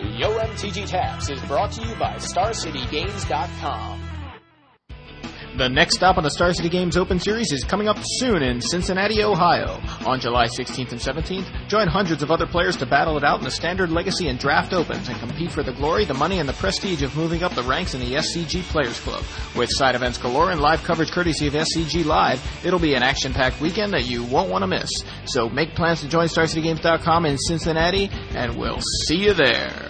Yo MTG Taps is brought to you by StarCityGames.com. The next stop on the Star City Games Open Series is coming up soon in Cincinnati, Ohio. On July 16th and 17th, join hundreds of other players to battle it out in the Standard Legacy and Draft Opens and compete for the glory, the money, and the prestige of moving up the ranks in the SCG Players Club. With side events galore and live coverage courtesy of SCG Live, it'll be an action-packed weekend that you won't want to miss. So make plans to join StarCityGames.com in Cincinnati, and we'll see you there.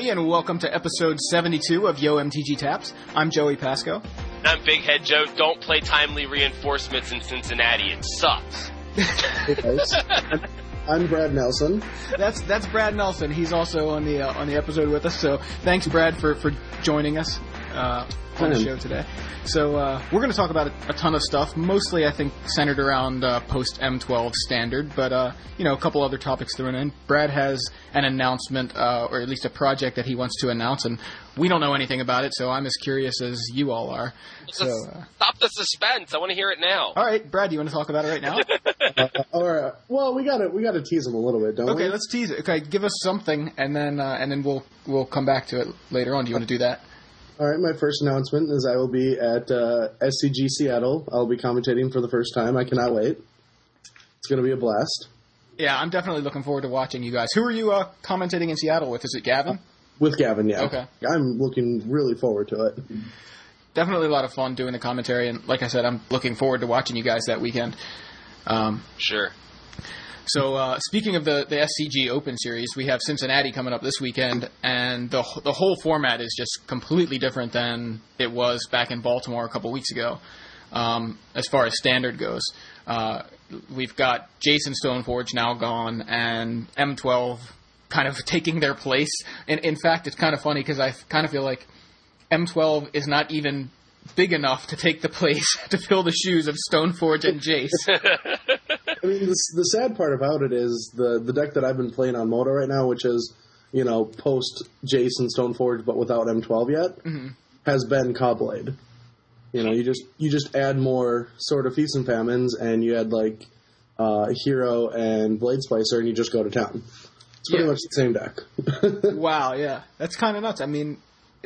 Everybody, and welcome to episode 72 of Yo MTG Taps. I'm Joey Pasco. And I'm Big Head Joe. Don't play timely reinforcements in Cincinnati. It sucks. Hey guys, I'm, I'm Brad Nelson. That's that's Brad Nelson. He's also on the uh, on the episode with us. So thanks, Brad, for for joining us uh, on the show today. So uh, we're going to talk about a, a ton of stuff, mostly I think centered around uh, post M12 standard, but uh, you know a couple other topics thrown in. Brad has an announcement, uh, or at least a project that he wants to announce, and we don't know anything about it, so I'm as curious as you all are. So. Uh, Stop the suspense. I want to hear it now. all right, Brad, do you want to talk about it right now? Uh, all right. Well, we got to we got to tease him a little bit, don't we? Okay, let's tease it. Okay, give us something, and then uh, and then we'll we'll come back to it later on. Do you want to do that? All right. My first announcement is I will be at uh, SCG Seattle. I'll be commentating for the first time. I cannot wait. It's going to be a blast Yeah, I'm definitely looking forward to watching you guys. Who are you uh, commentating in Seattle with? Is it Gavin? with Gavin. Yeah. Okay. I'm looking really forward to it. Definitely a lot of fun doing the commentary, and like I said, I'm looking forward to watching you guys that weekend. Um, Sure. So uh, speaking of the the SCG Open Series, we have Cincinnati coming up this weekend, and the the whole format is just completely different than it was back in Baltimore a couple weeks ago. Um, as far as standard goes, uh, we've got Jason Stoneforge now gone, and M12 kind of taking their place. In, in fact, it's kind of funny because I kind of feel like M12 is not even big enough to take the place to fill the shoes of Stoneforge and Jace. I mean, the, the sad part about it is the the deck that I've been playing on MODO right now, which is you know post Jason Stoneforge but without M12 yet, has been Caw-Blade. You know, you just you just add more sort of feasts and famines, and you add like uh, Hero and Blade Splicer, and you just go to town. It's pretty Yeah. much the same deck. wow, yeah, that's kind of nuts. I mean,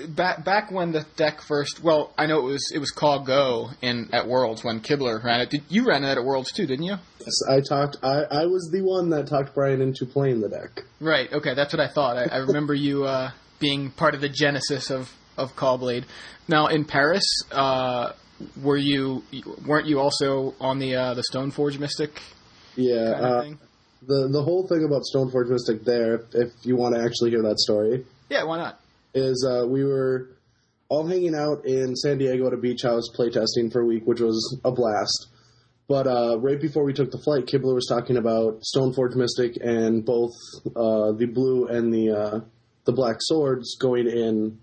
back back when the deck first, well, I know it was it was called Go in at Worlds when Kibler ran it. Did you ran it at Worlds too? Didn't you? Yes, I talked. I, I was the one that talked Brian into playing the deck. Right. Okay, that's what I thought. I, I remember you uh, being part of the genesis of of Caw-Blade. Now in Paris, uh, were you weren't you also on the uh, the Stoneforge Mystic Yeah. kind of Uh, thing? the the whole thing about Stoneforge Mystic there, if, if you want to actually hear that story, Yeah, why not? Is uh, we were all hanging out in San Diego at a beach house playtesting for a week, which was a blast. But uh, right before we took the flight, Kibler was talking about Stoneforge Mystic and both uh, the blue and the uh, the black swords going in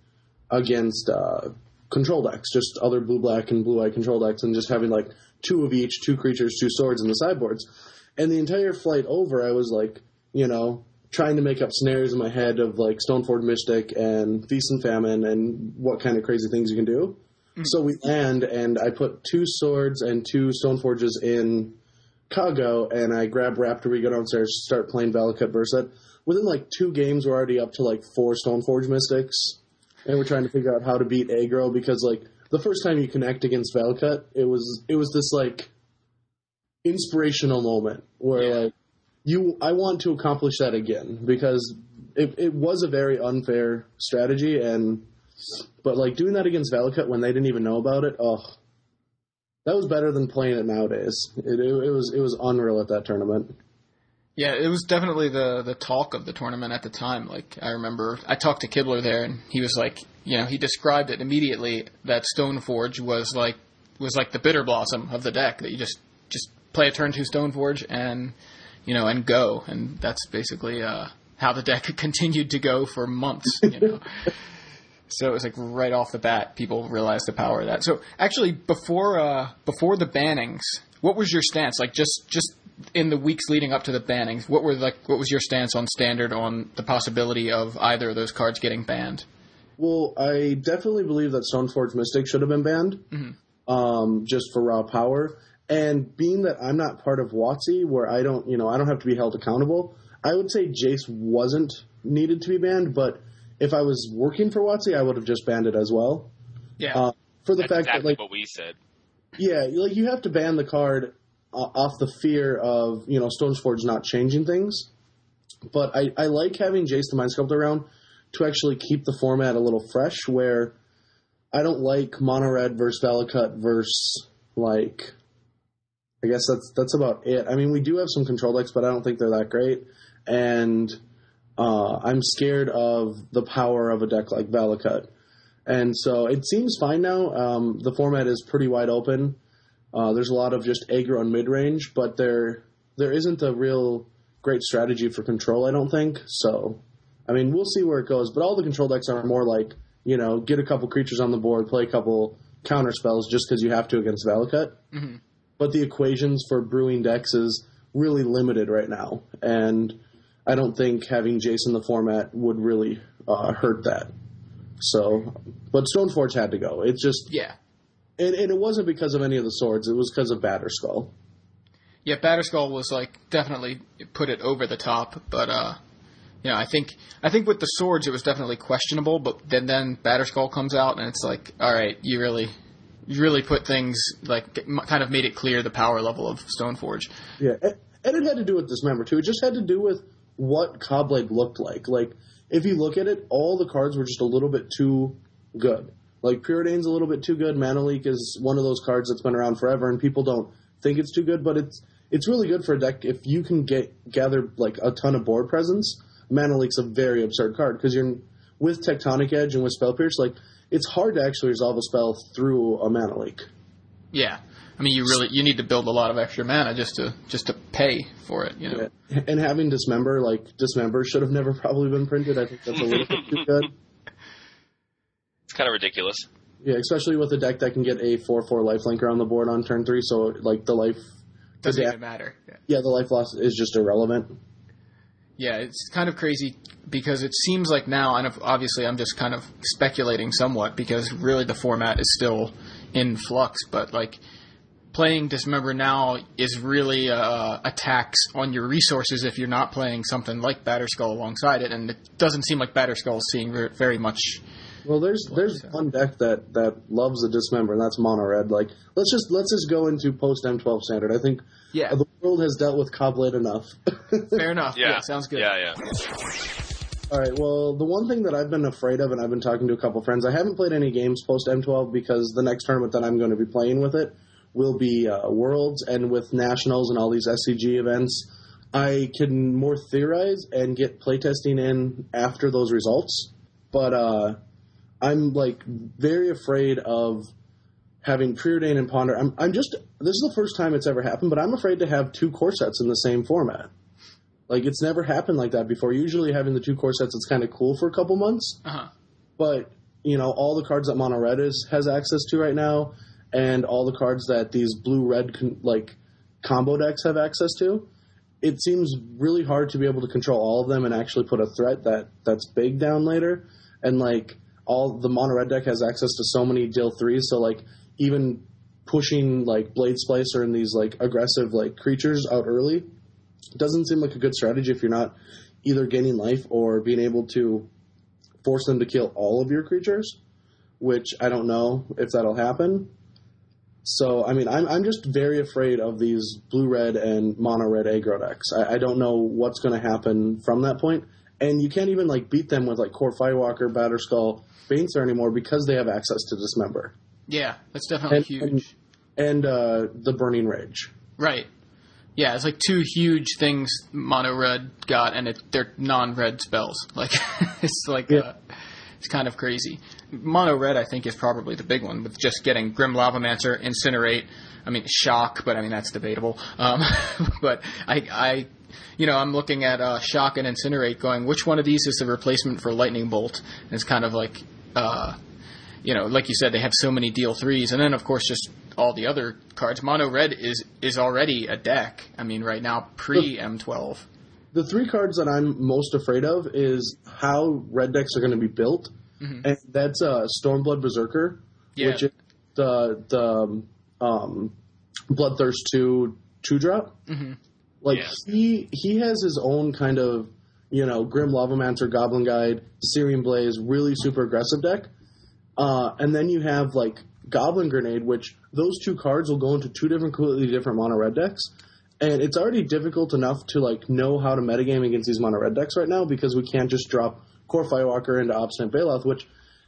against uh, control decks, just other blue black and blue eye control decks, and just having like two of each, two creatures, two swords in the sideboards. And the entire flight over, I was like, you know, trying to make up scenarios in my head of like Stoneforge Mystic and Feast and Famine and what kind of crazy things you can do. Mm. So we land, and I put two swords and two Stoneforges in Caw-Go, and I grab Raptor, we go downstairs, start playing Valakut Versa. Within like two games, we're already up to like four Stoneforge Mystics, and we're trying to figure out how to beat aggro because like the first time you connect against Valakut, it was it was this like inspirational moment where Yeah. like you I want to accomplish that again because it, it was a very unfair strategy and but like doing that against Valakut when they didn't even know about it, oh, that was better than playing it nowadays. It, it, it was it was unreal at that tournament. Yeah, it was definitely the the talk of the tournament at the time. Like I remember, I talked to Kibler there, and he was like, you know, he described it immediately that Stoneforge was like was like the Bitterblossom of the deck that you just just play a turn two Stoneforge and you know and go, and that's basically uh, how the deck continued to go for months. You know. So it was like right off the bat, people realized the power of that. So actually, before uh, before the bannings, what was your stance? Like just just in the weeks leading up to the bannings, what were like what was your stance on standard on the possibility of either of those cards getting banned? Well, I definitely believe that Stoneforge Mystic should have been banned, um, just for raw power. And being that I'm not part of WotC, where I don't, you know, I don't have to be held accountable, I would say Jace wasn't needed to be banned. But if I was working for WotC, I would have just banned it as well. Yeah, Uh, for the That's fact exactly that, like, what we said. yeah, like you have to ban the card uh, off the fear of you know Stoneforge not changing things. But I, I like having Jace the Mind Sculptor around to actually keep the format a little fresh. Where I don't like Mono Red versus Valakut versus like. I guess that's that's about it. I mean, we do have some control decks, but I don't think they're that great. And uh, I'm scared of the power of a deck like Valakut. And so it seems fine now. Um, the format is pretty wide open. Uh, there's a lot of just aggro and mid range, but there there isn't a real great strategy for control. I don't think so. I mean, we'll see where it goes. But all the control decks are more like you know, get a couple creatures on the board, play a couple counter spells just because you have to against Valakut. But the equations for brewing decks is really limited right now, and I don't think having Jason the format would really uh, hurt that. So, but Stoneforge had to go. It's just yeah, and, and it wasn't because of any of the swords. It was because of Batterskull. yeah. Batterskull was like definitely put it over the top, but uh, you know, I think I think with the swords it was definitely questionable. But then then Batterskull comes out and it's like, all right, you really. Really put things like kind of made it clear the power level of Stoneforge. Yeah, and, it had to do with this Dismember too. It just had to do with what Caw-Blade looked like. Like if you look at it, all the cards were just a little bit too good. Like Preordain's a little bit too good. Mana Leak is one of those cards that's been around forever, and people don't think it's too good, but it's it's really good for a deck if you can get gather like a ton of board presence. Mana Leak's a very absurd card because you're with Tectonic Edge and with Spell Pierce, like it's hard to actually resolve a spell through a Mana Leak. Yeah, I mean, you really you need to build a lot of extra mana just to just to pay for it. You know. And having Dismember, like Dismember, should have never probably been printed. I think that's a little bit too good. It's kind of ridiculous. Yeah, especially with a deck that can get a four-four lifelinker on the board on turn three. So like the life, Doesn't da- even matter. Yeah. yeah, the life loss is just irrelevant. Yeah, it's kind of crazy because it seems like now, and obviously I'm just kind of speculating somewhat because really the format is still in flux, but like playing Dismember now is really uh, a tax on your resources if you're not playing something like Batterskull alongside it, and it doesn't seem like Batterskull is seeing very much. Well, there's there's one deck that that loves the Dismember, and that's Mono Red. Like let's just let's just go into post M12 standard. I think Yeah, the world has dealt with Caw-Blade enough. fair enough. Yeah. Yeah, sounds good. Yeah, yeah. All right. Well, the one thing that I've been afraid of, and I've been talking to a couple friends, I haven't played any games post M12 because the next tournament that I'm going to be playing with it will be uh, Worlds, and with Nationals and all these SCG events, I can more theorize and get playtesting in after those results. But uh, I'm like very afraid of having Preordain and Ponder. I'm, I'm just this is the first time it's ever happened, but I'm afraid to have two core sets in the same format. Like it's never happened like that before. Usually having the two core sets, it's kind of cool for a couple months. Uh-huh. But you know, all the cards that Mono Red is, has access to right now, and all the cards that these blue red con- like combo decks have access to, it seems really hard to be able to control all of them and actually put a threat that that's big down later. And like all the Mono Red deck has access to so many deal threes, so like even pushing like Blade Splicer and these like aggressive like creatures out early doesn't seem like a good strategy if you're not either gaining life or being able to force them to kill all of your creatures, which I don't know if that'll happen. So, I mean, I'm, I'm just very afraid of these blue red and mono red aggro decks. I, I don't know what's going to happen from that point. And you can't even like beat them with like Kor Firewalker, Batterskull, Baneslayer anymore because they have access to Dismember Yeah, that's definitely And- huge. and- and uh, the Burning Rage. Right. Yeah, it's like two huge things mono red got, and it, they're non red spells. Like it's like Yeah. uh, It's kind of crazy. Mono red, I think, is probably the big one with just getting Grim Lavamancer, Incinerate. I mean, Shock, but I mean that's debatable. Um, but I, I, you know, I'm looking at uh, Shock and Incinerate, going, which one of these is the replacement for Lightning Bolt? And it's kind of like, uh, you know, like you said, they have so many deal threes, and then of course just all the other cards. Mono red is is already a deck. I mean, right now pre M12. The three cards that I'm most afraid of is how red decks are going to be built, and that's uh, Stormblood Berserker, Yeah. which is the the um, Bloodthirst two two drop. Mm-hmm. Like Yes. he he has his own kind of you know Grim Lavamancer, Goblin Guide, Searing Blaze, really super aggressive deck. Uh, and then you have like Goblin Grenade, which those two cards will go into two different, completely different mono red decks. And it's already difficult enough to like know how to metagame against these mono red decks right now because we can't just drop Kor Firewalker into Obstinate Baloth, which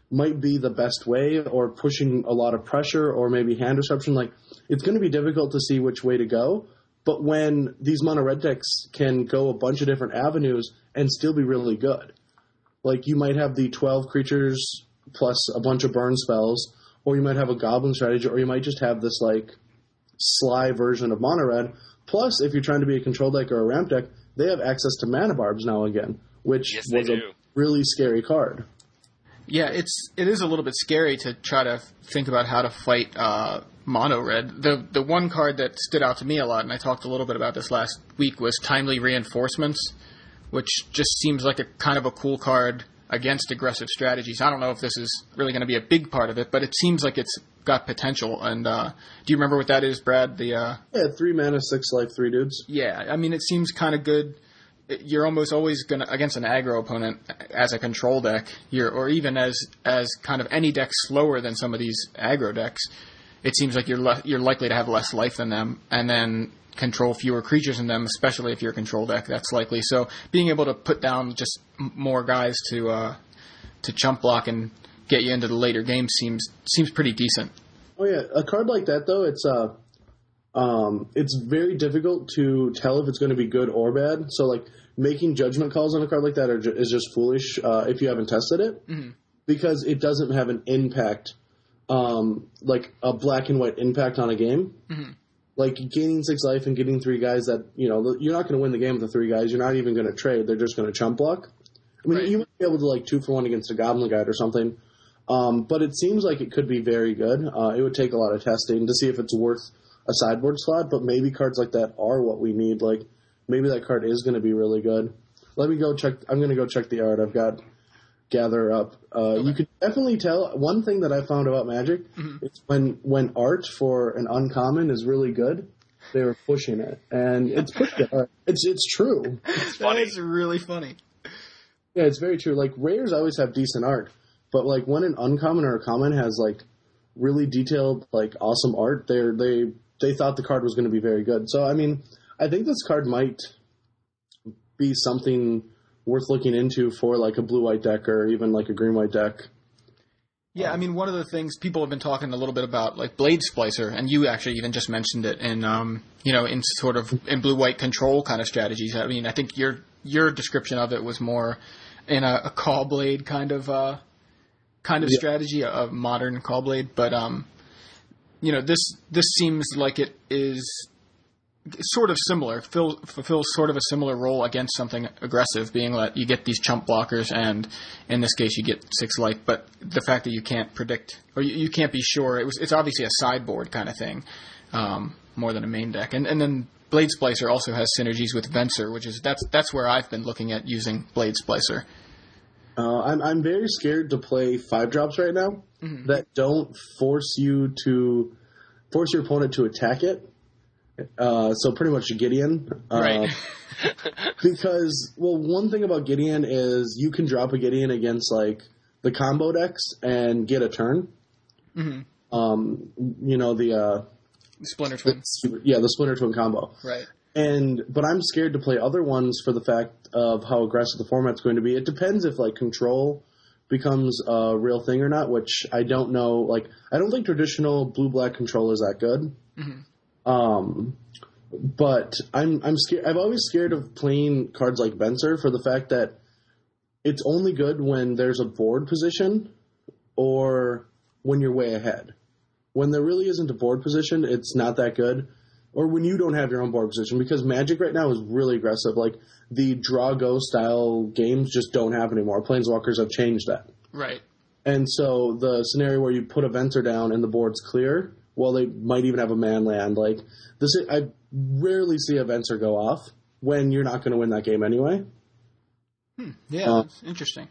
might be the best way, or pushing a lot of pressure, or maybe hand disruption. Like it's going to be difficult to see which way to go. But when these mono red decks can go a bunch of different avenues and still be really good, like you might have the 12 creatures plus a bunch of burn spells, or you might have a goblin strategy, or you might just have this like sly version of mono red. Plus, if you're trying to be a control deck or a ramp deck, they have access to Manabarbs now again, which Yes, was a really scary card. Yeah, it's it is a little bit scary to try to think about how to fight uh, mono red. The the one card that stood out to me a lot, and I talked a little bit about this last week, was timely reinforcements, which just seems like a kind of a cool card against aggressive strategies. I don't know if this is really going to be a big part of it, but it seems like it's got potential. And uh, do you remember what that is, Brad? The uh, Yeah, three mana, six life, three dudes. yeah, I mean, it seems kind of good. You're almost always gonna against an aggro opponent as a control deck, you're, or even as as kind of any deck slower than some of these aggro decks. It seems like you're le- you're likely to have less life than them, and then control fewer creatures in them, especially if you're a control deck. That's likely. So being able to put down just m- more guys to uh, to chump block and get you into the later game seems seems pretty decent. Oh yeah, a card like that though, it's uh, um, it's very difficult to tell if it's going to be good or bad. So like making judgment calls on a card like that are ju- is just foolish uh, if you haven't tested it, because it doesn't have an impact, um, like a black and white impact on a game. Like gaining six life and getting three guys that you know you're not going to win the game with the three guys. You're not even going to trade. They're just going to chump block. I mean, Right. you might be able to like two for one against a Goblin Guide or something, um, but it seems like it could be very good. Uh, it would take a lot of testing to see if it's worth a sideboard slot, but maybe cards like that are what we need. Like maybe that card is going to be really good. Let me go check. I'm going to go check the art I've got gather up. Uh, You could definitely tell. One thing that I found about Magic is when when art for an uncommon is really good, they were pushing it, and it's pretty good. It's it's true. funny. That is really funny. Yeah, it's very true. Like rares always have decent art, but like when an uncommon or a common has like really detailed, like awesome art, they they they thought the card was going to be very good. So I mean, I think this card might be something worth looking into for like a blue white deck or even like a green white deck. Yeah, I mean, one of the things people have been talking a little bit about, like Blade Splicer, and you actually even just mentioned it in, um, you know, in sort of in blue white control kind of strategies. I mean, I think your your description of it was more in a, a Caw-Blade kind of uh, kind of Yeah. strategy, a, a modern Caw-Blade. But um, you know, this this seems like it is sort of similar, fill, fulfills sort of a similar role against something aggressive, being that you get these chump blockers, and in this case you get six life. But the fact that you can't predict, or you, you can't be sure, it was it's obviously a sideboard kind of thing, um, more than a main deck. And and then Blade Splicer also has synergies with Venser, which is that's that's where I've been looking at using Blade Splicer. Uh, I'm I'm very scared to play five drops right now that don't force you to force your opponent to attack it. Uh, so pretty much Gideon, uh, Right. because well, one thing about Gideon is you can drop a Gideon against like the combo decks and get a turn. Um, you know the uh, Splinter Twin. yeah the Splinter Twin combo. Right. And but I'm scared to play other ones for the fact of how aggressive the format's going to be. It depends if like control becomes a real thing or not, which I don't know. Like I don't think traditional blue black control is that good. Um, but I'm I'm scared. I'm always scared of playing cards like Venser for the fact that it's only good when there's a board position or when you're way ahead. When there really isn't a board position, it's not that good. Or when you don't have your own board position, because Magic right now is really aggressive. Like the draw go style games just don't have anymore. Planeswalkers have changed that. Right. And so the scenario where you put a Venser down and the board's clear, well, they might even have a man land. Like this, I rarely see a Venser go off when you're not going to win that game anyway. Yeah, Uh, interesting.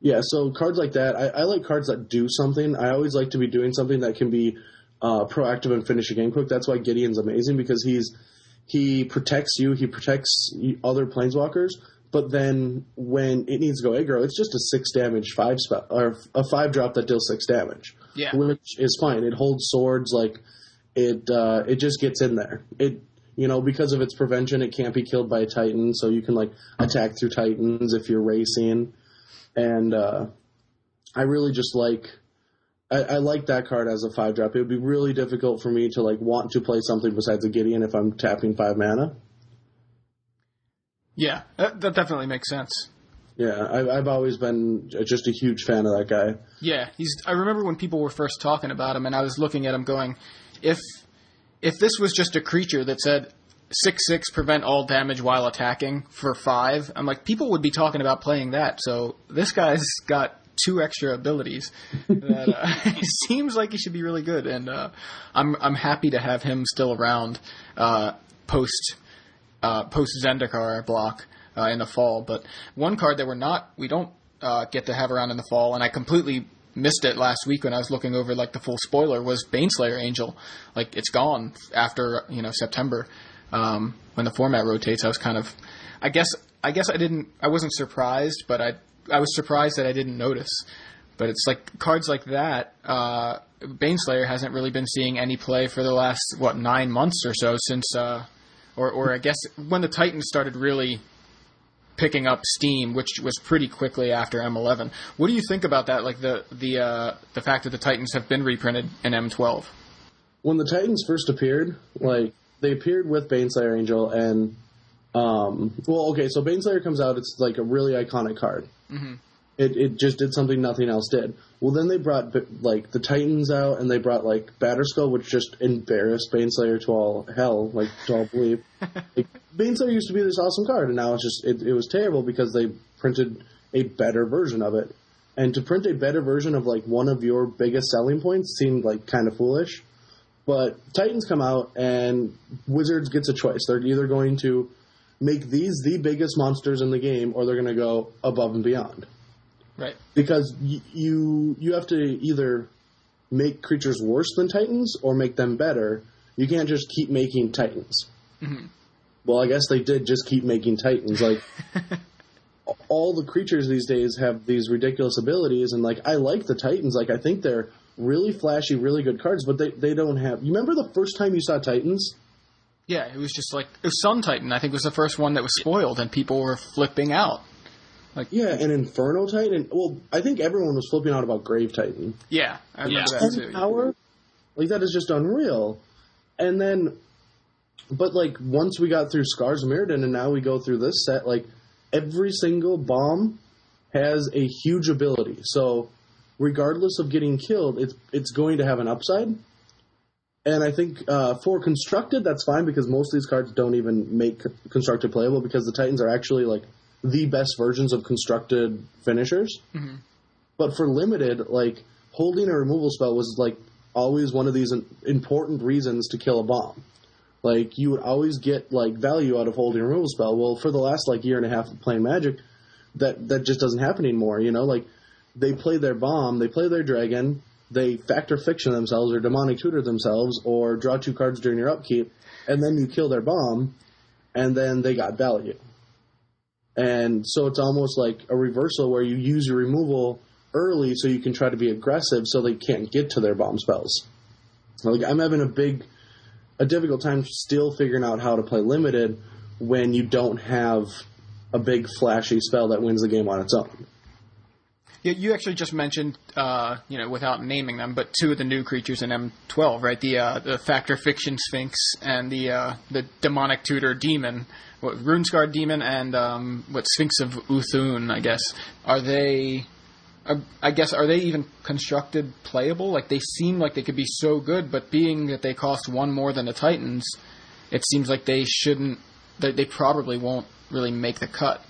Yeah, so cards like that, I, I like cards that do something. I always like to be doing something that can be uh, proactive and finish a game quick. That's why Gideon's amazing because he's he protects you, he protects other planeswalkers. But then when it needs to go aggro, it's just a six damage five spell or a five drop that deals six damage, Yeah. which is fine. It holds swords like it. Uh, it just gets in there. It you know because of its prevention, it can't be killed by a titan, so you can like attack through titans if you're racing and uh, I really just like I, I like that card as a five drop. It would be really difficult for me to like want to play something besides a Gideon if I'm tapping five mana. Yeah, that, that definitely makes sense. Yeah, I've, I've always been just a huge fan of that guy. Yeah, he's. I remember when people were first talking about him, and I was looking at him, going, if if this was just a creature that said six six prevent all damage while attacking for five, I'm like, people would be talking about playing that. So this guy's got two extra abilities. that uh, seems like he should be really good, and uh, I'm I'm happy to have him still around uh, post uh, post Zendikar block uh, in the fall. But one card that we're not, we don't uh, get to have around in the fall, and I completely missed it last week when I was looking over like the full spoiler was Baneslayer Angel. Like it's gone after you know September um, when the format rotates. I was kind of, I guess, I guess I didn't, I wasn't surprised, but I I was surprised that I didn't notice. But it's like cards like that. Uh, Baneslayer hasn't really been seeing any play for the last what nine months or so since, uh, or or I guess when the Titans started really picking up steam, which was pretty quickly after M11. What do you think about that? Like the the uh, the fact that the Titans have been reprinted in M12. When the Titans first appeared, like they appeared with Baneslayer Angel and um well okay, so Baneslayer comes out, it's like a really iconic card. Mhm. It it just did something nothing else did. Well then they brought like the Titans out and they brought like Batterskull which just embarrassed Baneslayer to all hell, like to all believe. like, Baneslayer used to be this awesome card and now it's just it, it was terrible because they printed a better version of it. And to print a better version of like one of your biggest selling points seemed like kind of foolish. But Titans come out and Wizards gets a choice. They're either going to make these the biggest monsters in the game or they're going to go above and beyond. Right. Because y- you you have to either make creatures worse than Titans or make them better. You can't just keep making Titans. Mm-hmm. Well, I guess they did just keep making Titans. Like all the creatures these days have these ridiculous abilities, and like I like the Titans. Like I think they're really flashy, really good cards, but they they don't have. You remember the first time you saw Titans? Yeah, it was just like it was Sun Titan. I think was the first one that was spoiled, and people were flipping out. Yeah, and Inferno Titan. Well, I think everyone was flipping out about Grave Titan. Yeah, I remember Yeah. that Ten too. power, like that is just unreal. And then, but like once we got through Scars of Mirrodin, and now we go through this set, like every single bomb has a huge ability. So regardless of getting killed, it's it's going to have an upside. And I think uh, for constructed, that's fine because most of these cards don't even make constructed playable because the Titans are actually like the best versions of constructed finishers. Mm-hmm. But for limited, like holding a removal spell was like always one of these important reasons to kill a bomb. Like you would always get like value out of holding a removal spell. Well, for the last like year and a half of playing Magic, that that just doesn't happen anymore. You know, like they play their bomb, they play their dragon, they Fact or Fiction themselves or demonic tutor themselves, or draw two cards during your upkeep, and then you kill their bomb, and then they got value. And so it's almost like a reversal where you use your removal early so you can try to be aggressive so they can't get to their bomb spells. Like I'm having a big a difficult time still figuring out how to play limited when you don't have a big flashy spell that wins the game on its own. Yeah, you actually just mentioned, uh, you know, without naming them, but two of the new creatures in M12, right? The uh, the Fact or Fiction Sphinx and the uh, the demonic tutor demon, what, Rune-Scarred Demon, and um, what Sphinx of Uthuun, I guess. Are they? uh, I guess are they even constructed playable? Like they seem like they could be so good, but being that they cost one more than the Titans, it seems like they shouldn't. They, they probably won't really make the cut.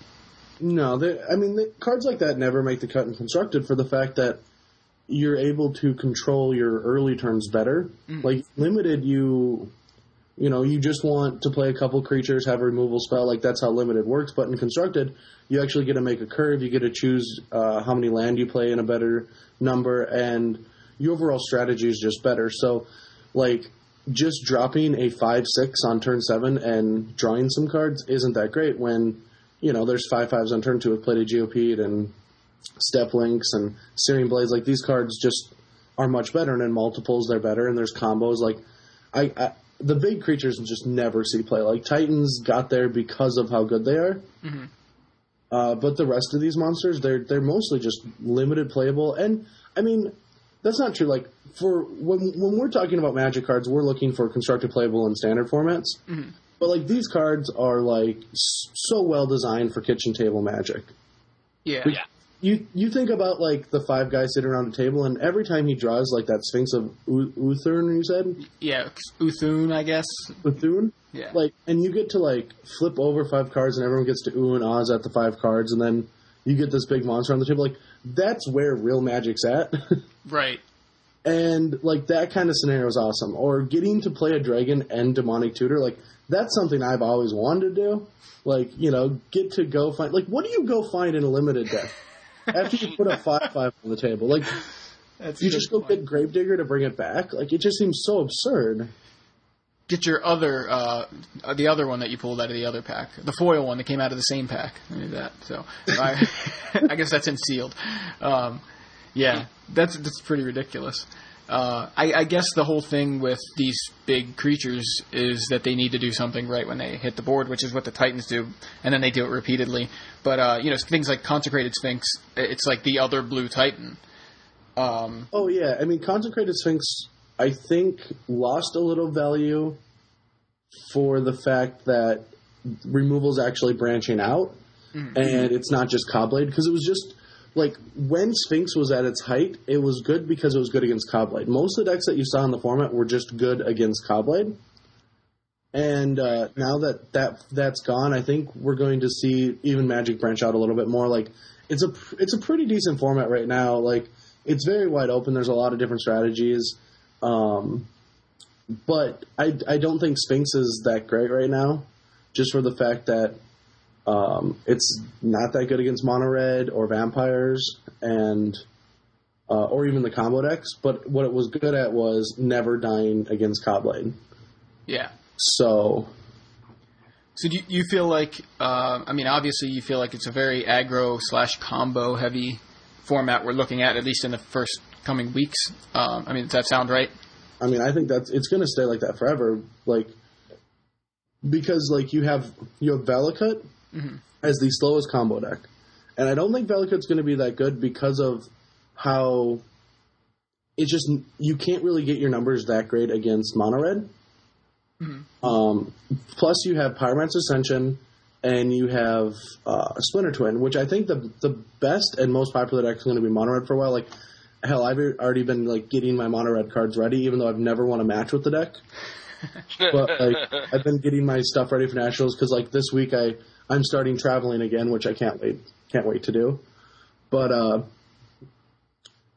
No, I mean, the, cards like that never make the cut in constructed for the fact that you're able to control your early turns better. Like limited, you you know you just want to play a couple creatures, have a removal spell. Like that's how limited works. But in constructed, you actually get to make a curve. You get to choose uh, how many land you play in a better number, and your overall strategy is just better. So, like. Just dropping a five six on turn seven and drawing some cards isn't that great when you know, there's five fives on turn two with Plated Geopede and Steppe Lynx and Searing Blaze. Like these cards just are much better, and in multiples they're better, and there's combos. Like I, I the big creatures just never see play. Like Titans got there because of how good they are. Uh, but the rest of these monsters, they're they're mostly just limited playable, and I mean. That's not true. Like for when when we're talking about magic cards, we're looking for constructed playable in standard formats. But like these cards are like so well designed for kitchen table magic. Yeah. Yeah. You you think about like the five guys sitting around a table, and every time he draws like that Sphinx of U- Uthuun, you said Yeah, Uthuun, I guess. Uthuun, Yeah. like, and you get to like flip over five cards, and everyone gets to ooh and ahs at the five cards, and then you get this big monster on the table. Like that's where real magic's at. right. and like that kind of scenario is awesome. Or getting to play a dragon and demonic tutor, like that's something I've always wanted to do. Like you know, get to go find like what do you go find in a limited deck after you put a five five on the table? Like That's you just go point. get Gravedigger to bring it back. Like it just seems so absurd. get your other uh, the other one that you pulled out of the other pack, the foil one that came out of the same pack. I knew that. So I, I guess that's in sealed. Um, yeah, that's that's pretty ridiculous. Uh, I, I guess the whole thing with these big creatures is that they need to do something right when they hit the board, which is what the Titans do, and then they do it repeatedly. But uh, you know, things like Consecrated Sphinx, it's like the other blue Titan. Um, Oh yeah, I mean Consecrated Sphinx. I think lost a little value for the fact that removal is actually branching out, and it's not just Caw-Blade because it was just like when Sphinx was at its height, it was good because it was good against Caw-Blade. Most of the decks that you saw in the format were just good against Caw-Blade. And uh, now that, that that's gone, I think we're going to see even Magic branch out a little bit more. Like it's a it's a pretty decent format right now. Like it's very wide open. There's a lot of different strategies, um, but I I don't think Sphinx is that great right now, just for the fact that um, it's not that good against mono red or vampires and uh, or even the combo decks. But what it was good at was never dying against Caw-Blade. yeah. So So do you, you feel like? Uh, I mean, obviously, you feel like it's a very aggro slash combo heavy format we're looking at, at least in the first coming weeks. Um, I mean, does that sound right? I mean, I think that's it's going to stay like that forever. Like because like you have you have Valakut as the slowest combo deck, and I don't think Valakut's going to be that good because of how it's just you can't really get your numbers that great against mono red. Um, plus, you have Pyromancer Ascension and you have uh, Splinter Twin, which I think the the best and most popular deck is going to be mono red for a while. Like hell, I've already been like getting my mono red cards ready, even though I've never won a match with the deck. but like I've been getting my stuff ready for nationals because like this week I I'm starting traveling again, which I can't wait can't wait to do. But uh,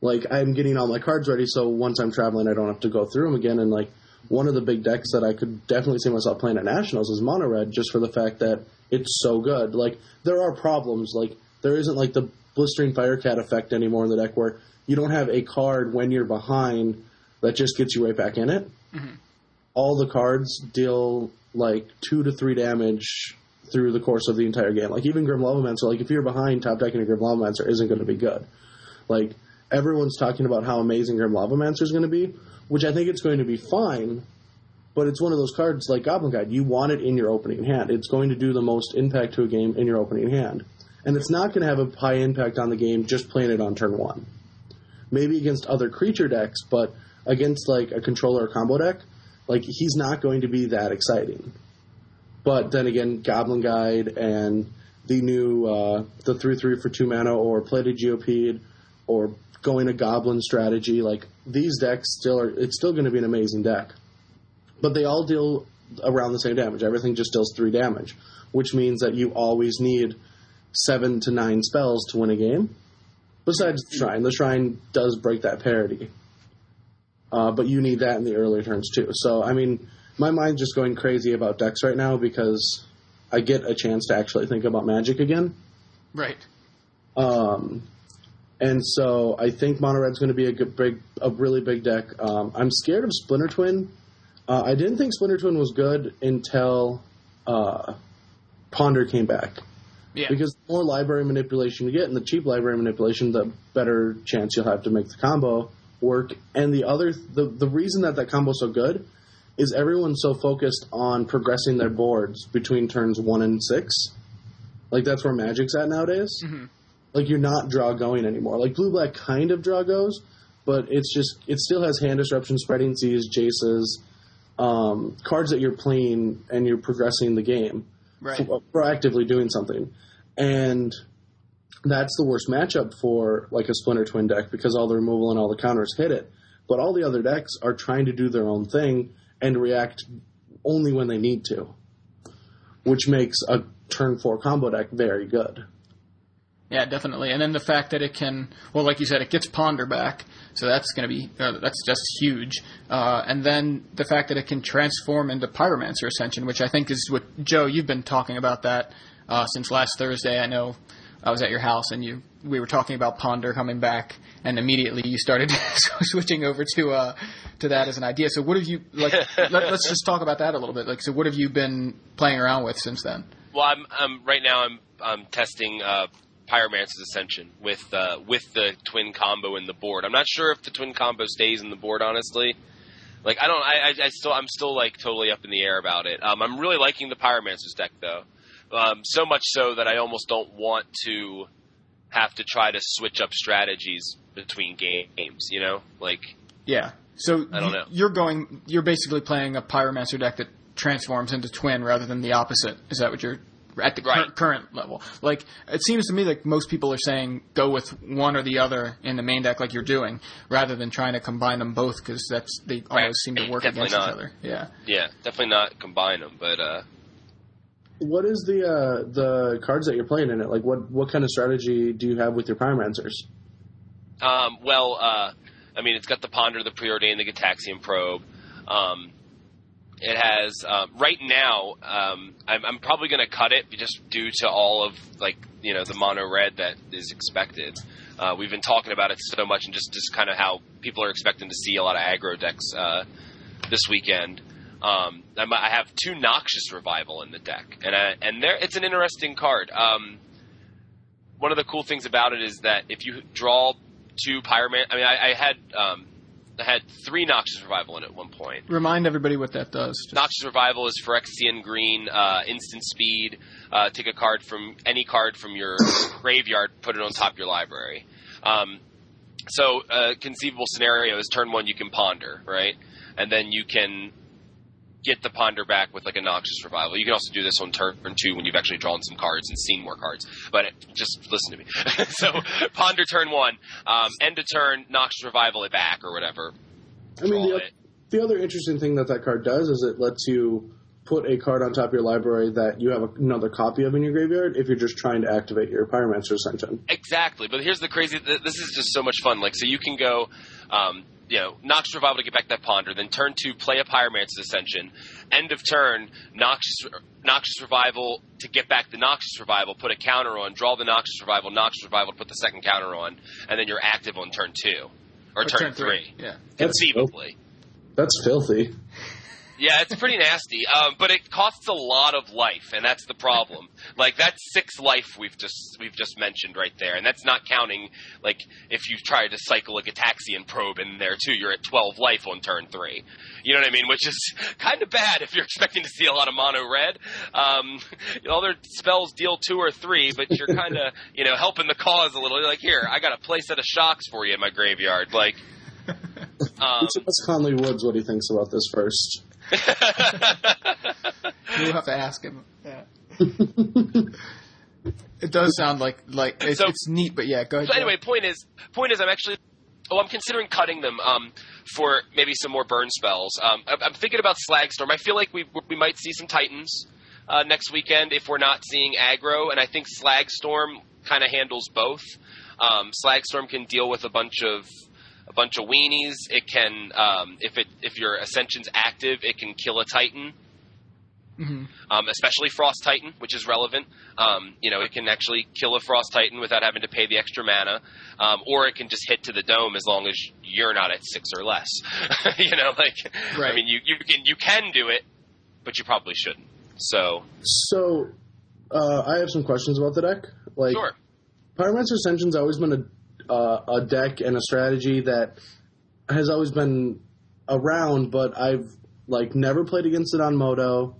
like I'm getting all my cards ready, so once I'm traveling, I don't have to go through them again. And like one of the big decks that I could definitely see myself playing at nationals is mono red, just for the fact that it's so good. Like there are problems, like there isn't like the blistering firecat effect anymore in the deck where you don't have a card when you're behind that just gets you right back in it. All the cards deal like two to three damage through the course of the entire game. Like even Grim Lavamancer, like if you're behind top decking a Grim Lavamancer isn't going to be good. Like everyone's talking about how amazing Grim Lavamancer is going to be, which I think it's going to be fine. But it's one of those cards like Goblin Guide. You want it in your opening hand. It's going to do the most impact to a game in your opening hand. and it's not going to have a high impact on the game just playing it on turn one. Maybe against other creature decks, but against like a controller combo deck, like he's not going to be that exciting. But then again, Goblin Guide and the new uh, the three three for two mana or plated Geopede or going a Goblin strategy, like these decks still are. It's still going to be an amazing deck, but they all deal around the same damage. Everything just deals three damage, which means that you always need seven to nine spells to win a game. Besides the shrine, the shrine does break that parity, uh, but you need that in the earlier turns too. So I mean, my mind's just going crazy about decks right now because I get a chance to actually think about Magic again. Right. Um, and so I think Mono Red's going to be a good, big, a really big deck. Um, I'm scared of Splinter Twin. Uh, I didn't think Splinter Twin was good until uh, Ponder came back. Yeah. Because the more library manipulation you get, and the cheap library manipulation, the better chance you'll have to make the combo work. And the other, the the reason that that combo's so good is everyone so focused on progressing their boards between turns one and six. Like that's where Magic's at nowadays. Like you're not draw going anymore. Like blue black kind of draw goes, but it's just it still has hand disruption, spreading seas, jaces, um, cards that you're playing and you're progressing the game Right. pro- proactively doing something. And that's the worst matchup for like a Splinter Twin deck because all the removal and all the counters hit it. But all the other decks are trying to do their own thing and react only when they need to, which makes a turn four combo deck very good. Yeah, definitely. And then the fact that it can, well, like you said, it gets Ponder back, so that's going to be uh, that's just huge. Uh, and then the fact that it can transform into Pyromancer Ascension, which I think is what Joe you've been talking about that uh, since last Thursday. I know I was at your house and you we were talking about Ponder coming back, and immediately you started switching over to uh, to that as an idea. So what have you like? let, us just talk about that a little bit. Like, so what have you been playing around with since then? Well, I'm, I'm right now. I'm I'm testing uh, Pyromancer's Ascension with uh, with the twin combo in the board. I'm not sure if the twin combo stays in the board. Honestly, like I don't. I, I, I still I'm still like totally up in the air about it. Um, I'm really liking the Pyromancer's deck though. Um, so much so that I almost don't want to have to try to switch up strategies between games. You know, like Yeah. So I don't know. You're going. You're basically playing a Pyromancer deck that transforms into Twin rather than the opposite. Is that what you're at the cur- current level? Like it seems to me like most people are saying go with one or the other in the main deck, like you're doing, rather than trying to combine them both because that's they always seem to work Definitely against not. each other. Yeah. yeah, definitely not combine them, but. uh What is the uh, the cards that you're playing in it? Like what what kind of strategy do you have with your Pyromancers? Um, well, uh, I mean, it's got the Ponder, the Preordained, the Gitaxian Probe. Um, it has um, right now. Um, I'm, I'm probably going to cut it just due to all of like you know the mono red that is expected. Uh, we've been talking about it so much, and just just kind of how people are expecting to see a lot of aggro decks uh, this weekend. Um, I'm, have two Noxious Revival in the deck, and I, and there it's an interesting card. Um, one of the cool things about it is that if you draw two Pyroman, I mean, I, I had um, I had three Noxious Revival in it at one point. Remind everybody what that does. Just- Noxious Revival is Phyrexian Green, uh, instant speed. Uh, take a card from any card from your graveyard, put it on top of your library. Um, so, uh, conceivable scenario is turn one, you can ponder, right? And then you can get the ponder back with like a Noxious Revival. You can also do this on turn two when you've actually drawn some cards and seen more cards. But it, just listen to me. so, ponder turn one, um, end of turn, Noxious Revival it back or whatever. I mean, the, the other interesting thing that that card does is it lets you put a card on top of your library that you have another copy of in your graveyard if you're just trying to activate your Pyromancer Ascension. Exactly, but here's the crazy. th- This is just so much fun. Like, so you can go, um, you know, Noxious Revival to get back that Ponder. Then turn two, play a Pyromancer's Ascension. End of turn, Noxious, Noxious Revival to get back the Noxious Revival. Put a counter on. Draw the Noxious Revival. Noxious Revival to put the second counter on, and then you're active on turn two or, or turn, three. Yeah. That's Conceivably. That's filthy. Yeah, it's pretty nasty. Um, but it costs a lot of life, and that's the problem. Like that's six life we've just we've just mentioned right there, and that's not counting like if you try to cycle a Gitaxian probe in there too, you're at twelve life on turn three. You know what I mean? Which is kind of bad if you're expecting to see a lot of mono red. Um, all their spells deal two or three, but you're kind of you know helping the cause a little. You're like, here, I got a play set of shocks for you in my graveyard. Like, um, Let's ask Conley Woods what he thinks about this first. You'll have to ask him. Yeah. it does sound like like it's, So- it's neat, but yeah, go ahead. So Joe. anyway, point is, point is, I'm actually, oh, I'm considering cutting them um, for maybe some more burn spells. Um, I'm, I'm thinking about Slagstorm. I feel like we we might see some Titans uh, next weekend if we're not seeing aggro, and I think Slagstorm kind of handles both. Um, Slagstorm can deal with a bunch of a bunch of weenies. It can, um, if it if your Ascension's active, it can kill a Titan Mhm. um, especially Frost Titan, which is relevant. Um, you know, it can actually kill a Frost Titan without having to pay the extra mana, um, or it can just hit to the dome as long as you're not at six or less. you know, like I mean, you you can you can do it, but you probably shouldn't. So So, uh, I have some questions about the deck. Like, sure, Pyromancer Ascension's always been a uh, a deck and a strategy that has always been around, but I've like never played against it on MODO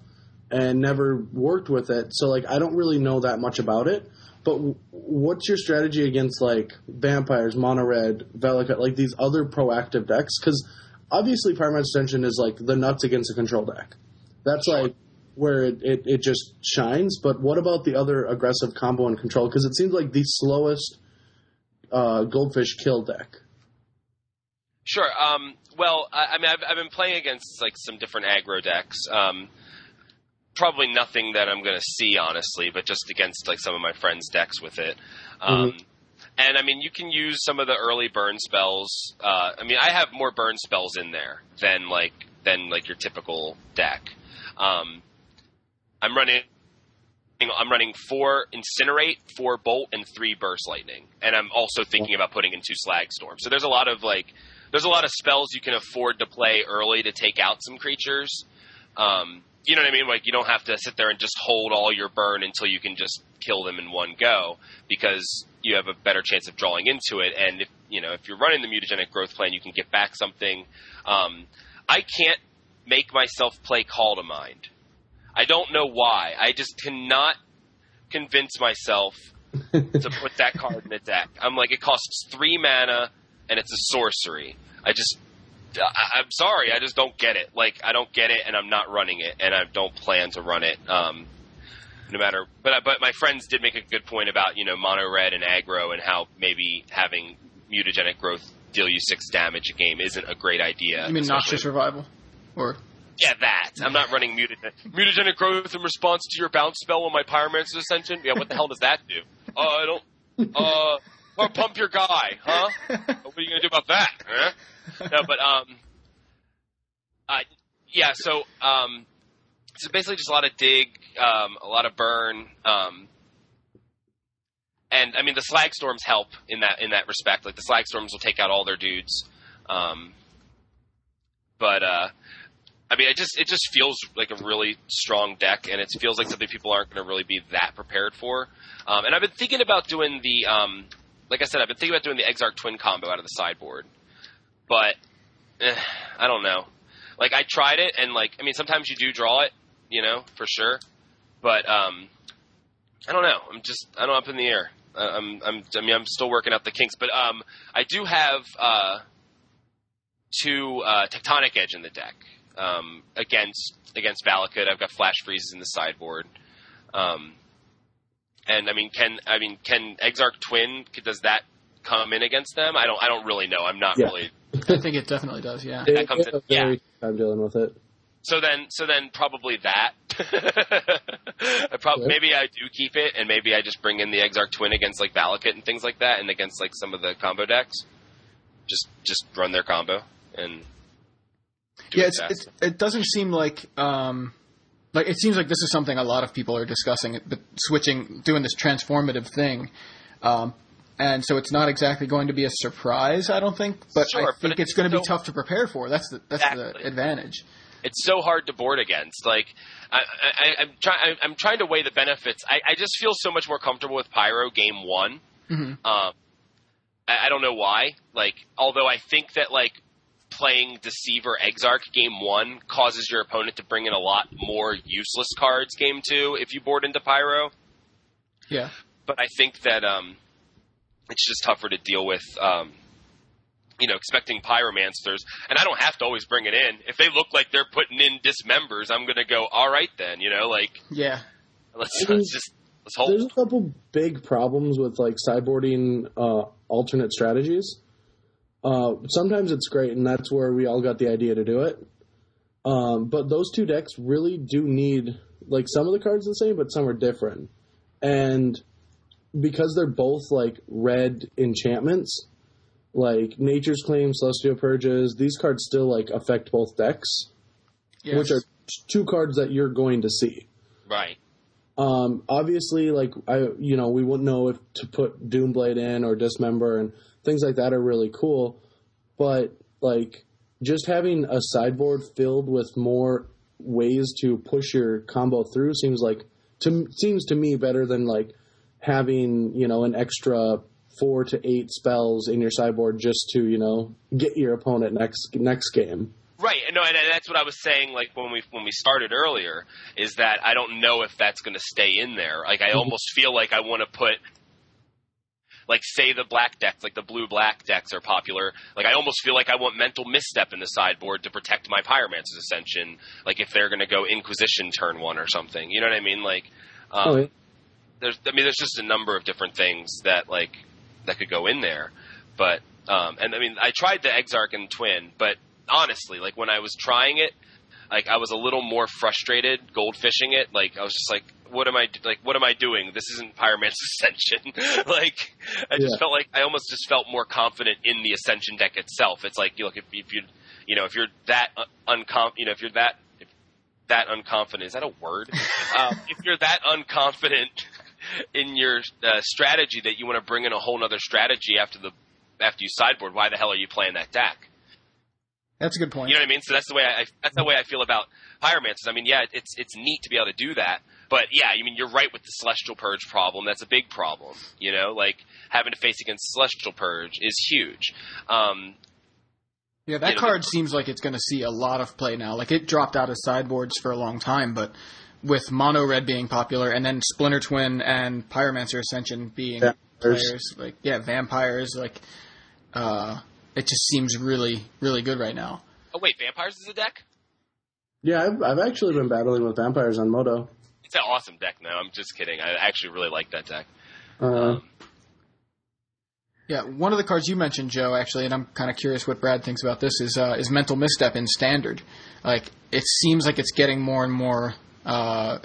and never worked with it. So like I don't really know that much about it. But w- what's your strategy against like vampires, mono red, Valakut, like these other proactive decks? Because obviously Pyromancer Ascension is like the nuts against a control deck. That's Sure. like where it, it, it just shines. But what about the other aggressive combo and control? Because it seems like the slowest uh, goldfish kill deck. sure. Um, well, I, I mean, I've, I've been playing against like some different aggro decks. Um, probably nothing that I'm going to see, honestly, but just against like some of my friends' decks with it. Um, And I mean, you can use some of the early burn spells. Uh, I mean, I have more burn spells in there than like than like your typical deck. Um, I'm running. I'm running four incinerate, four bolt, and three burst lightning, and I'm also thinking about putting in two slag storm. So there's a lot of like, there's a lot of spells you can afford to play early to take out some creatures. Um, you know what I mean? Like you don't have to sit there and just hold all your burn until you can just kill them in one go because you have a better chance of drawing into it. And if you know if you're running the mutagenic growth plan, you can get back something. Um, I can't make myself play Call to Mind. I don't know why. I just cannot convince myself to put that card in the deck. I'm like, it costs three mana and it's a sorcery. I just, I, I'm sorry, I just don't get it. Like, I don't get it, and I'm not running it, and I don't plan to run it. Um, no matter, but but my friends did make a good point about you know mono red and aggro and how maybe having mutagenic growth deal you six damage a game isn't a great idea. You mean especially- Noxious Revival? Or yeah, that. I'm not running mutagenic, mutagenic growth in response to your bounce spell on my Pyromancer's Ascension. Yeah, what the hell does that do? Uh, I don't. Uh, or pump your guy, huh? What are you gonna do about that? Huh? No, but um, uh, yeah. So um, so basically just a lot of dig, um, a lot of burn, um, and I mean the slag storms help in that in that respect. Like the slag storms will take out all their dudes, um, but uh, I mean, it just it just feels like a really strong deck, and it feels like something people aren't going to really be that prepared for. Um, and I've been thinking about doing the, um, like I said, I've been thinking about doing the Exarch Twin combo out of the sideboard, but eh, I don't know. Like I tried it, and like I mean, sometimes you do draw it, you know, for sure, but um, I don't know. I'm just I don't know, up in the air. I'm I'm I mean I'm still working out the kinks, but um, I do have uh, two uh, Tectonic Edge in the deck um, against against Valakut. I've got Flash Freezes in the sideboard. Um, and I mean, can I mean can Exarch Twin does that come in against them? I don't I don't really know. I'm not Yeah. really. I think it definitely does. Yeah. That It- comes it- in- a very time dealing with it. So then so then probably that. I prob- Yeah. Maybe I do keep it, and maybe I just bring in the Exarch Twin against like Valakut and things like that, and against like some of the combo decks. Just just run their combo and. Yeah, it it's, it doesn't seem like um, like it seems like this is something a lot of people are discussing, but switching, doing this transformative thing, um, and so it's not exactly going to be a surprise, I don't think. But Sure, I but think it's it's going to be tough to prepare for. That's the that's Exactly. the advantage. It's so hard to board against. Like I, I, I'm trying. I'm trying to weigh the benefits. I, I just feel so much more comfortable with Pyro game one. Mhm. Um, I, I don't know why. Like, although I think that like playing Deceiver Exarch game one causes your opponent to bring in a lot more useless cards game two if you board into Pyro. Yeah. But I think that um, it's just tougher to deal with. Um, you know, expecting pyromancers, and I don't have to always bring it in. If they look like they're putting in dismembers, I'm going to go, all right then. You know, like Yeah. let's, I mean, let's just let's There's a couple big problems with like sideboarding uh, alternate strategies. Uh, sometimes it's great, and that's where we all got the idea to do it. Um, but those two decks really do need like some of the cards are the same, but some are different. And because they're both like red enchantments, like Nature's Claim, Celestial Purges, these cards still like affect both decks, Yes. which are t- two cards that you're going to see. Right. Um, obviously, like I, you know, we wouldn't know if to put Doomblade in or Dismember and things like that are really cool, but like just having a sideboard filled with more ways to push your combo through seems like to seems to me better than like having you know an extra four to eight spells in your sideboard just to you know get your opponent next next game. Right. No, and, that's what I was saying. Like when we when we started earlier, is that I don't know if that's going to stay in there. Like I mm-hmm. almost feel like I want to put, like say the black decks, like the blue black decks are popular. Like I almost feel like I want mental misstep in the sideboard to protect my pyromancer's ascension. Like if they're going to go Inquisition turn one or something. You know what I mean? Like, um, Oh, there's I mean there's just a number of different things that like that could go in there. But um and I mean I tried the Exarch and Twin, but honestly, like when I was trying it, like I was a little more frustrated goldfishing it. Like I was just like what am I like what am I doing? This isn't Pyromancer's Ascension. like I just Yeah. felt like I almost just felt more confident in the Ascension deck itself. It's like you look if, if you you know if you're that uncom you know if you're that if that unconfident is that a word? um, if you're that unconfident in your uh, strategy that you want to bring in a whole other strategy after the after you sideboard, why the hell are you playing that deck? That's a good point. You know what I mean? So that's the way I that's the way I feel about pyromancers. I mean, yeah, it's it's neat to be able to do that, but yeah, I mean, you're right with the celestial purge problem. That's a big problem. You know, like having to face against celestial purge is huge. Um, Yeah, that you know, card seems like it's going to see a lot of play now. Like it dropped out of sideboards for a long time, but with mono red being popular, and then Splinter Twin and Pyromancer Ascension being Vampires. players, like yeah, vampires, like uh, it just seems really, really good right now. oh wait, vampires is a deck. Yeah, I've, I've actually been battling with vampires on MODO. It's an awesome deck. No, I'm just kidding. I actually really like that deck. Uh, Yeah, one of the cards you mentioned, Joe, actually, and I'm kind of curious what Brad thinks about this is uh, is Mental Misstep in Standard. Like it seems like it's getting more and more. Uh,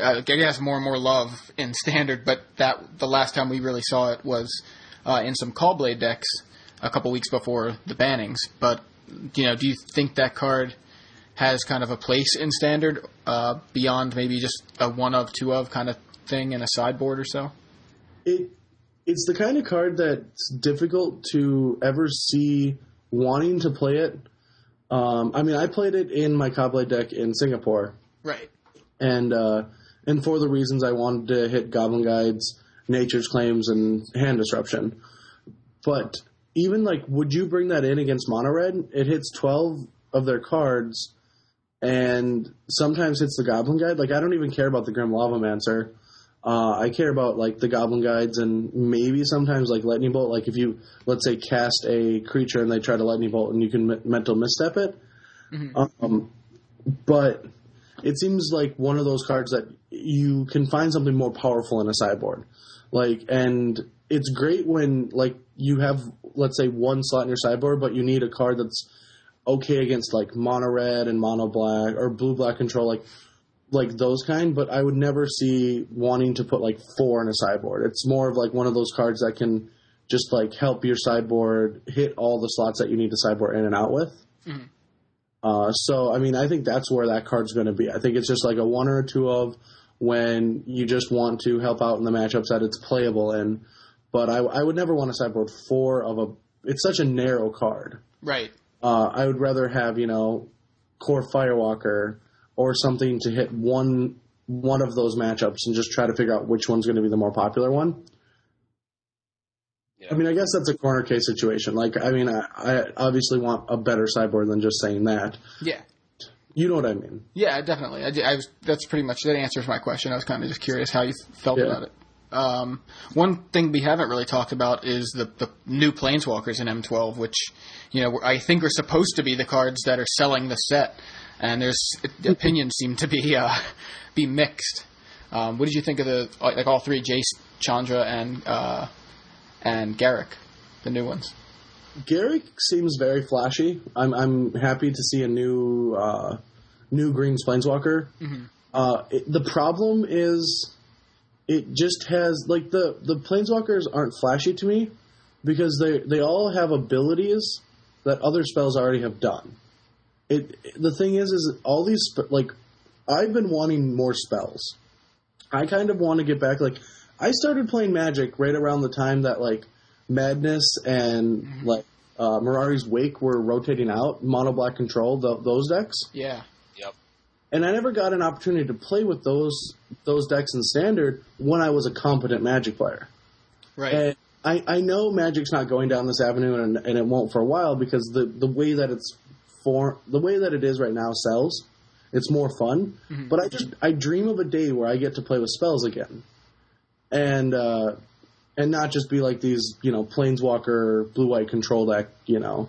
I guess more and more love in standard, but that the last time we really saw it was uh, in some Caw-Blade decks a couple weeks before the bannings. But you know, do you think that card has kind of a place in standard uh, beyond maybe just a one of two of kind of thing in a sideboard or so? it it's the kind of card that's difficult to ever see wanting to play it. Um, I mean, I played it in my Caw-Blade deck in Singapore, Right. and uh, and for the reasons I wanted to hit Goblin Guides, Nature's Claims, and Hand Disruption. But even like, would you bring that in against Mono Red? It hits twelve of their cards, and sometimes hits the Goblin Guide. Like, I don't even care about the Grim Lavamancer. Uh, I care about like the Goblin Guides and maybe sometimes like Lightning Bolt. Like if you let's say cast a creature and they try to Lightning Bolt and you can me- mental misstep it. Um, but it seems like one of those cards that you can find something more powerful in a sideboard. Like, and it's great when like you have let's say one slot in your sideboard, but you need a card that's okay against like mono red and mono black or blue black control, like like those kind. But I would never see wanting to put like four in a sideboard. It's more of like one of those cards that can just like help your sideboard hit all the slots that you need to sideboard in and out with. Uh, so, I mean, I think that's where that card's going to be. I think it's just like a one or a two of when you just want to help out in the matchups that it's playable in. But I, I would never want to sideboard four of a. It's such a narrow card. Right. Uh, I would rather have you know Kor Firewalker or something to hit one one of those matchups and just try to figure out which one's going to be the more popular one. Yeah. I mean, I guess that's a corner case situation. Like, I mean, I, I obviously want a better sideboard than just saying that. Yeah. You know what I mean? Yeah, definitely. I, I was. That's pretty much that answers my question. I was kind of just curious how you felt Yeah. about it. Um, one thing we haven't really talked about is the the new planeswalkers in M12, which you know I think are supposed to be the cards that are selling the set, and there's the opinions seem to be uh, be mixed. Um, what did you think of the like all three Jace, Chandra, and uh, and Garruk, the new ones? Garruk seems very flashy. I'm I'm happy to see a new uh, new green planeswalker. Uh, it, the problem is, it just has like the the planeswalkers aren't flashy to me because they they all have abilities that other spells already have done. It the thing is is all these like I've been wanting more spells. I kind of want to get back like I started playing Magic right around the time that like Madness and like uh, Mirari's Wake were rotating out, Mono Black Control, th those decks, Yeah. And I never got an opportunity to play with those those decks in Standard when I was a competent Magic player. Right. And I, I know Magic's not going down this avenue, and, and it won't for a while because the, the way that it's for the way that it is right now sells. It's more fun, but I just I dream of a day where I get to play with spells again, and uh, and not just be like these you know planeswalker blue white control deck you know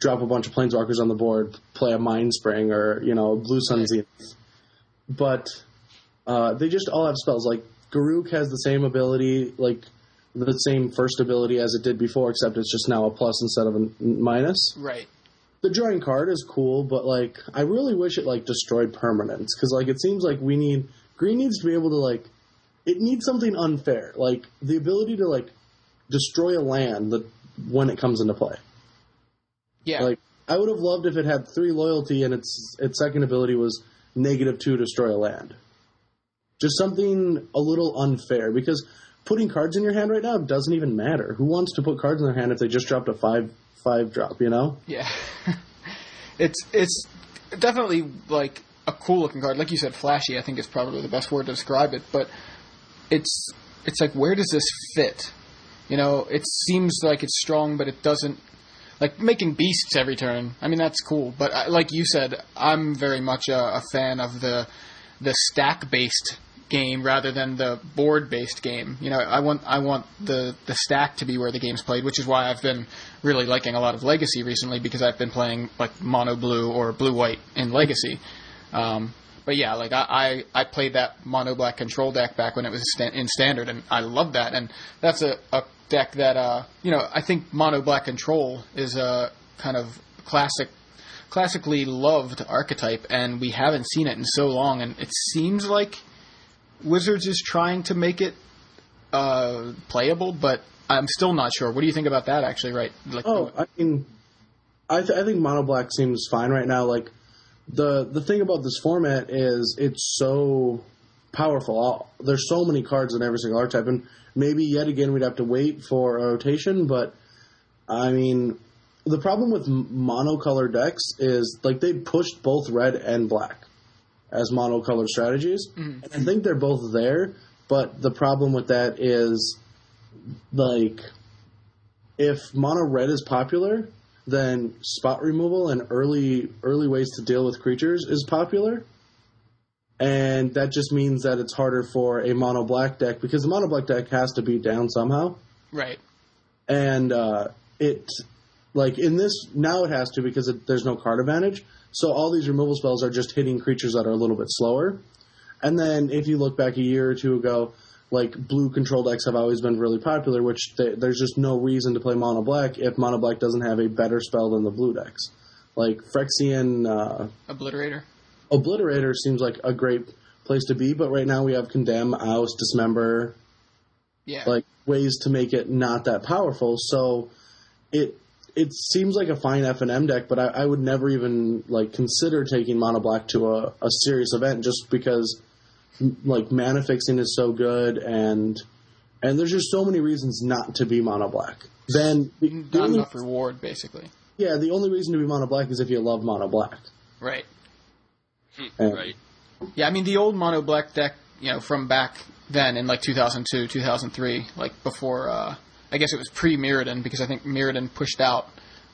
drop a bunch of planeswalkers on the board, play a mind spring or you know blue sun zenith, but uh, they just all have spells. Like Garruk has the same ability, like the same first ability as it did before, except it's just now a plus instead of a minus. right. The drawing card is cool, but like I really wish it like destroyed permanents because like it seems like we need green needs to be able to like it needs something unfair, like the ability to like destroy a land that when it comes into play. Yeah. Like I would have loved if it had three loyalty and its its second ability was negative two destroy a land. Just something a little unfair because putting cards in your hand right now doesn't even matter. Who wants to put cards in their hand if they just dropped a five five drop? You know? Yeah, it's it's definitely like a cool looking card. Like you said, flashy. I think is probably the best word to describe it. But it's it's like where does this fit? You know, it seems like it's strong, but it doesn't. Like making beasts every turn. I mean, that's cool. But like you said, I'm very much a, a fan of the the stack based game rather than the board based game. You know, I want I want the the stack to be where the game's played, which is why I've been really liking a lot of Legacy recently because I've been playing like mono blue or blue white in Legacy. Um, but yeah, like I, I I played that mono black control deck back when it was in standard, and I love that. And that's a, a deck that uh you know I think mono black control is a kind of classic classically loved archetype, and we haven't seen it in so long. And it seems like Wizards is trying to make it uh, playable, but I'm still not sure. What do you think about that? Actually, right? Like, Oh, I mean, I, th- I think mono black seems fine right now. Like the the thing about this format is it's so powerful. All, there's so many cards in every single archetype, and maybe yet again we'd have to wait for a rotation. But I mean, the problem with monocolor decks is like they pushed both red and black as monocolor strategies, mm. and I think they're both there. But the problem with that is like if mono red is popular, then spot removal and early early ways to deal with creatures is popular. And that just means that it's harder for a mono black deck because the mono black deck has to be down somehow. right? And uh, it like in this now it has to because it, there's no card advantage. So all these removal spells are just hitting creatures that are a little bit slower. And then if you look back a year or two ago, like blue control decks have always been really popular, which they, there's just no reason to play mono black if mono black doesn't have a better spell than the blue decks. Like Phyrexian uh, Obliterator. Obliterator seems like a great place to be, but right now we have Condemn, Oust, Dismember, Yeah. like ways to make it not that powerful. So it it seems like a fine F and M deck, but I, I would never even like consider taking mono black to a, a serious event just because like mana fixing is so good and and there's just so many reasons not to be mono black. Then the, the Not only, enough reward, basically. yeah, the only reason to be mono black is if you love mono black. Right. And- right. Yeah, I mean the old mono black deck, you know, from back then in like 2002, 2003, like before. Uh, I guess it was pre Mirrodin because I think Mirrodin pushed out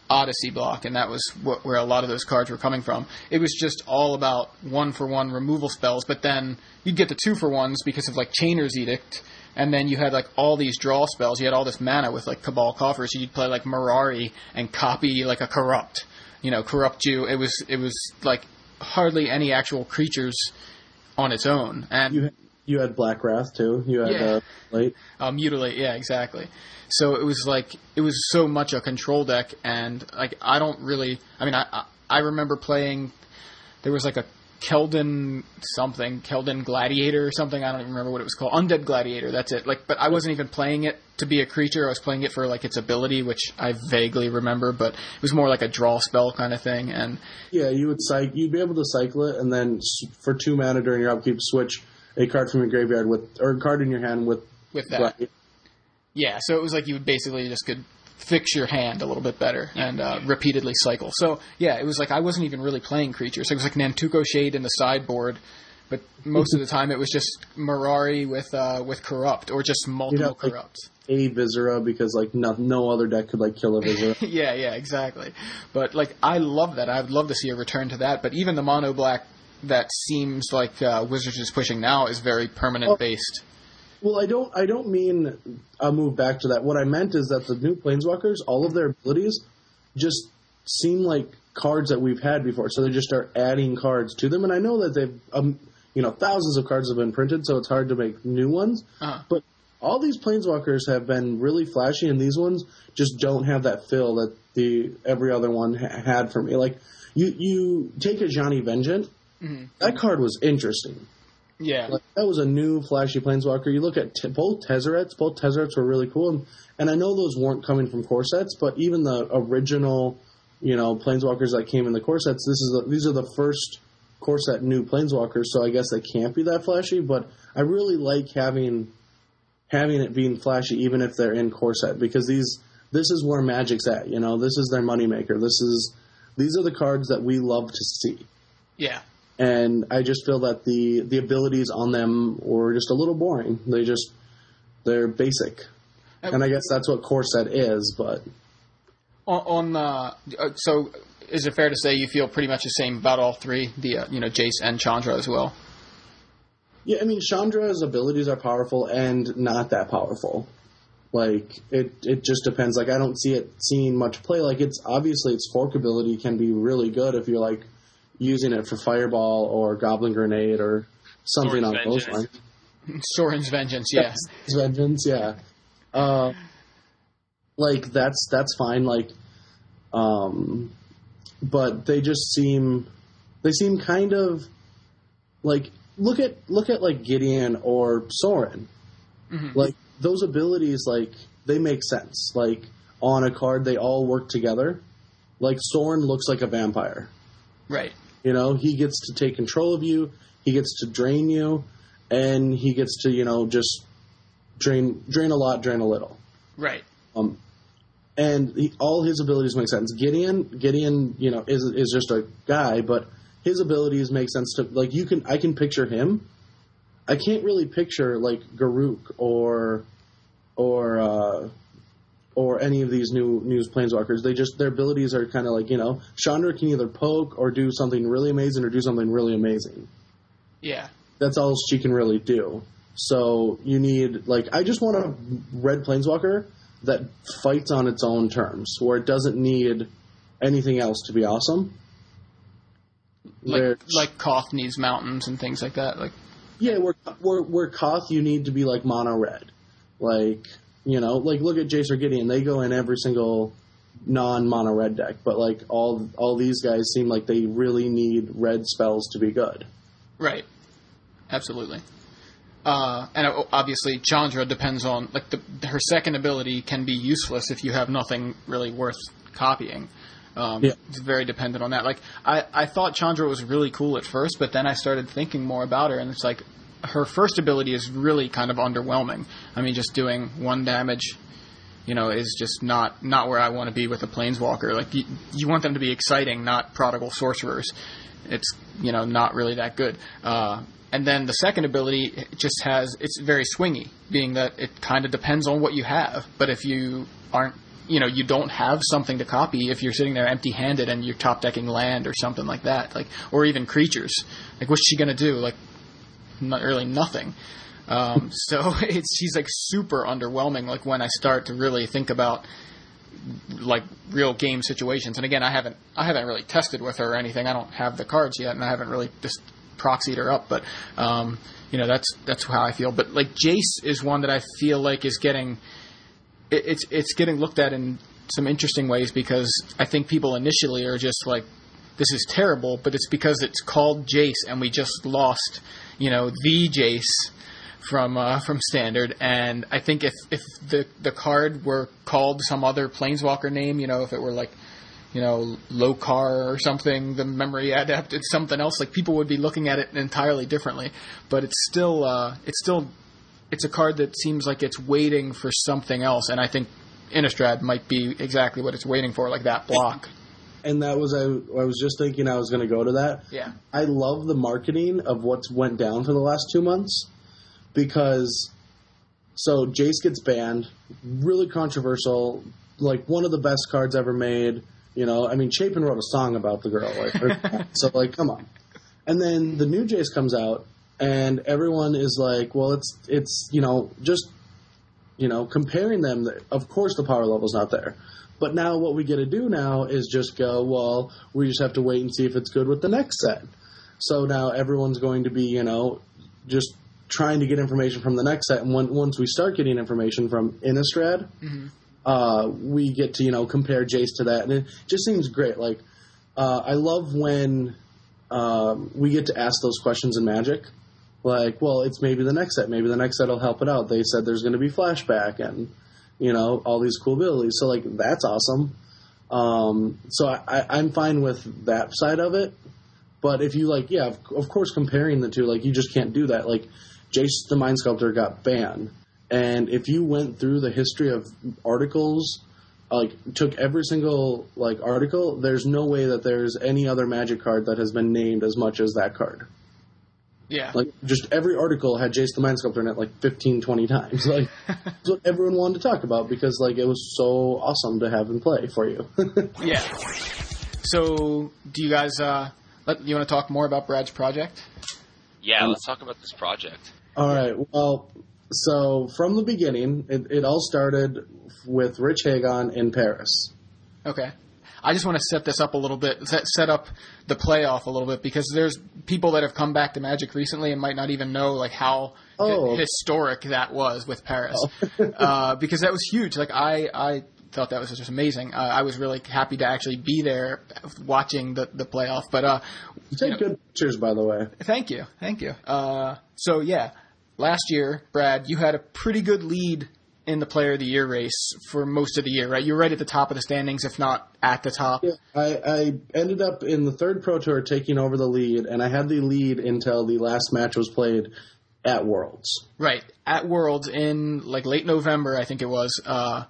Odyssey block, and that was what, where a lot of those cards were coming from. It was just all about one for one removal spells, but then you'd get the two for ones because of like Chainer's Edict, and then you had like all these draw spells. You had all this mana with like Cabal Coffers. So you'd play like Mirari and copy like a Corrupt, you know, corrupt you. It was it was like hardly any actual creatures on its own, and You you had Black Wrath too. You had Yeah. uh, late. uh, mutilate. Yeah, exactly. So it was like it was so much a control deck, and like I don't really. I mean, I, I remember playing. There was like a Keldon something, Keldon Gladiator or something. I don't even remember what it was called. Undead Gladiator. That's it. Like, but I wasn't even playing it to be a creature. I was playing it for like its ability, which I vaguely remember, but it was more like a draw spell kind of thing. And Yeah, you would cycle. You'd be able to cycle it, and then for two mana during your upkeep, switch a card from your graveyard with or a card in your hand with with that, Black- Yeah, so it was like you would basically just could fix your hand a little bit better and uh, repeatedly cycle. So yeah, it was like I wasn't even really playing creatures. It was like Nantuko Shade in the sideboard, but most of the time it was just Mirari with uh, with corrupt or just multiple like- corrupts. a Visara because like no, no other deck could like kill a Visara. yeah, yeah, exactly. But like I love that. I would love to see a return to that. But even the mono black that seems like uh, Wizards is pushing now is very permanent Oh. based. Well, I don't. I don't mean I'll move back to that. What I meant is that the new Planeswalkers, all of their abilities, just seem like cards that we've had before. So they just start adding cards to them. And I know that they've, um, you know, thousands of cards have been printed, so it's hard to make new ones. Uh-huh. But all these planeswalkers have been really flashy, and these ones just don't have that fill that the every other one ha- had for me. Like you, you take a Ajani Vengeant. That card was interesting. Yeah, Like that was a new flashy planeswalker. You look at t- both Tezzerets. Both Tezzerets were really cool, and, and I know those weren't coming from core sets, but even the original, you know, planeswalkers that came in the core sets. This is the, these are the first core set new planeswalkers, so I guess they can't be that flashy. But I really like having having it being flashy, even if they're in core set, because these this is where Magic's at. You know, this is their moneymaker. This is these are the cards that we love to see yeah. And I just feel that the the abilities on them were just a little boring. They just they're basic, and I guess that's what core set is. But On, on uh, uh, so is it fair to say you feel pretty much the same about all three? The uh, you know Jace and Chandra as well. yeah, I mean Chandra's abilities are powerful and not that powerful. Like it, it just depends. Like I don't see it seeing much play. Like it's obviously its fork ability can be really good if you're like using it for fireball or goblin grenade or something Sorin's on those Vengeance. lines. Sorin's Vengeance, yes. yeah. vengeance yeah uh, like that's that's fine like um but they just seem they seem kind of like look at look at like gideon or sorin like those abilities like they make sense like on a card they all work together like sorin looks like a vampire Right. You know, he gets to take control of you. He gets to drain you, and he gets to you know just drain drain a lot, drain a little. Right. Um, and he, all his abilities make sense. Gideon, Gideon, you know, is is just a guy, but his abilities make sense to like you can I can picture him. I can't really picture like Garruk or or uh, or any of these new news planeswalkers. They just their abilities are kind of like you know Chandra can either poke or do something really amazing or do something really amazing. Yeah. That's all she can really do. So you need like I just want a red planeswalker that fights on its own terms, where it doesn't need anything else to be awesome. Like Where- like Koth needs mountains and things like that. Like Yeah, where where where Koth you need to be like mono red, like you know, like look at Jace or Gideon. They go in every single non mono red deck, but like all all these guys seem like they really need red spells to be good. Right. Absolutely. Uh, and uh, obviously, Chandra depends on like the, her second ability can be useless if you have nothing really worth copying. Um, Yeah. It's very dependent on that. Like I, I thought Chandra was really cool at first, but then I started thinking more about her, and it's like her first ability is really kind of underwhelming. I mean, just doing one damage you know, is just not not where I want to be with a planeswalker. Like you, you want them to be exciting, not prodigal sorcerers. It's you know not really that good. Uh, and then the second ability just has it's very swingy, being that it kind of depends on what you have. But if you aren't you know you don't have something to copy if you're sitting there empty-handed and you're top decking land or something like that like or even creatures like what's she gonna do like not really nothing. Um, so it's she's like super underwhelming like when i start to really think about like real game situations. And again i haven't i haven't really tested with her or anything. I don't have the cards yet and i haven't really just proxied her up. But um, you know that's that's how i feel. But like jace is one that i feel like is getting it, it's it's getting looked at in some interesting ways because I think people initially are just like, this is terrible, but it's because it's called Jace and we just lost, you know, the Jace from uh, from standard. And I think if if the the card were called some other planeswalker name, you know, if it were like you know, Lokar or something, the memory adept, it's something else. Like people would be looking at it entirely differently. But it's still, uh, it's still it's a card that seems like it's waiting for something else, and I think Innistrad might be exactly what it's waiting for, like that block. And that was I, I was just thinking I was going to go to that. Yeah. I love the marketing of what's went down for the last two months because so Jace gets banned, really controversial, like one of the best cards ever made. You know, I mean, Chapin wrote a song about the girl, like, so like, come on. And then the new Jace comes out, and everyone is like, well, it's it's you know just you know comparing them. Of course, the power level's not there. But now what we get to do now is just go, well, we just have to wait and see if it's good with the next set. So now everyone's going to be, you know, just trying to get information from the next set. And when, once we start getting information from Innistrad, mm-hmm. uh, we get to, you know, compare Jace to that. And it just seems great. Like, uh, I love when um, we get to ask those questions in Magic like, well, it's maybe the next set. Maybe the next set will help it out. They said there's going to be flashback and you know all these cool abilities. So like that's awesome. Um, so I, I'm fine with that side of it. But if you like, yeah, of, of course, comparing the two, like you just can't do that. Like Jace the Mind Sculptor got banned, and if you went through the history of articles like took every single like article there's no way that there's any other magic card that has been named as much as that card yeah. Like, just every article had Jace the Mind Sculptor in it like 15, 20 times. Like, that's what everyone wanted to talk about because, like, it was so awesome to have him play for you. yeah. So, do you guys, uh, let, you want to talk more about Brad's project? Yeah, um, let's talk about this project. All right. Well, so from the beginning, it, it all started with Rich Hagon in Paris. Okay. I just want to set this up a little bit, set, set up the playoff a little bit because there's people that have come back to Magic recently and might not even know like how oh. historic that was with Paris, oh. uh, because that was huge. Like I, I thought that was just amazing. Uh, I was really happy to actually be there watching the the playoff. But uh, take you know, good pictures, by the way. Thank you, thank you. Uh, so yeah, last year, Brad, you had a pretty good lead in the Player of the Year race for most of the year, right? You're right at the top of the standings, if not at the top. Yeah, I, I ended up in the third Pro Tour taking over the lead, and I had the lead until the last match was played at Worlds. Right at Worlds in like late November, I think it was. Uh,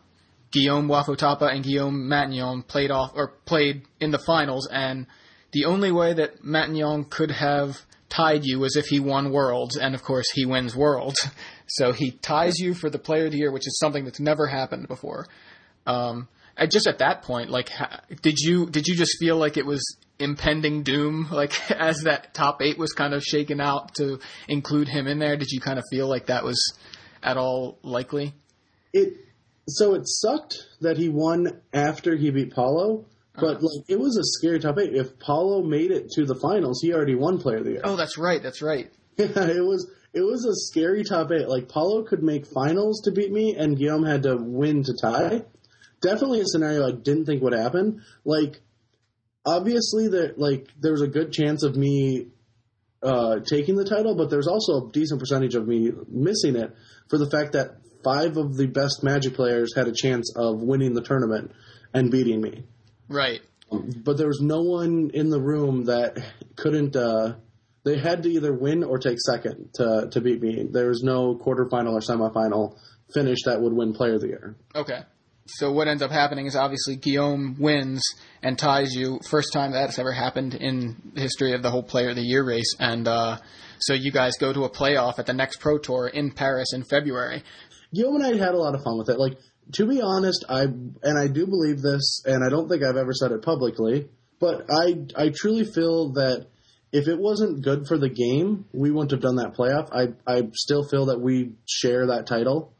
Guillaume Wafo-Tapa and Guillaume Matignon played off or played in the finals, and the only way that Matignon could have tied you was if he won Worlds, and of course he wins Worlds. So he ties you for the Player of the Year, which is something that's never happened before. Um, and just at that point, like, did you did you just feel like it was impending doom? Like as that top eight was kind of shaken out to include him in there, did you kind of feel like that was at all likely? It so it sucked that he won after he beat Paulo, but uh-huh. like it was a scary top eight. If Paulo made it to the finals, he already won Player of the Year. Oh, that's right. That's right. Yeah, it was it was a scary top eight. Like Paulo could make finals to beat me, and Guillaume had to win to tie. Definitely a scenario I didn't think would happen. Like obviously, there like there was a good chance of me uh, taking the title, but there's also a decent percentage of me missing it for the fact that five of the best Magic players had a chance of winning the tournament and beating me. Right. But there was no one in the room that couldn't uh, they had to either win or take second to to beat me. There was no quarterfinal or semifinal finish that would win Player of the Year. Okay. so what ends up happening is obviously Guillaume wins and ties you. First time that's ever happened in the history of the whole Player of the Year race, and uh, so you guys go to a playoff at the next Pro Tour in Paris in February. Guillaume and I had a lot of fun with it. Like to be honest, I and I do believe this, and I don't think I've ever said it publicly, but I I truly feel that if it wasn't good for the game, we wouldn't have done that playoff. I I still feel that we share that title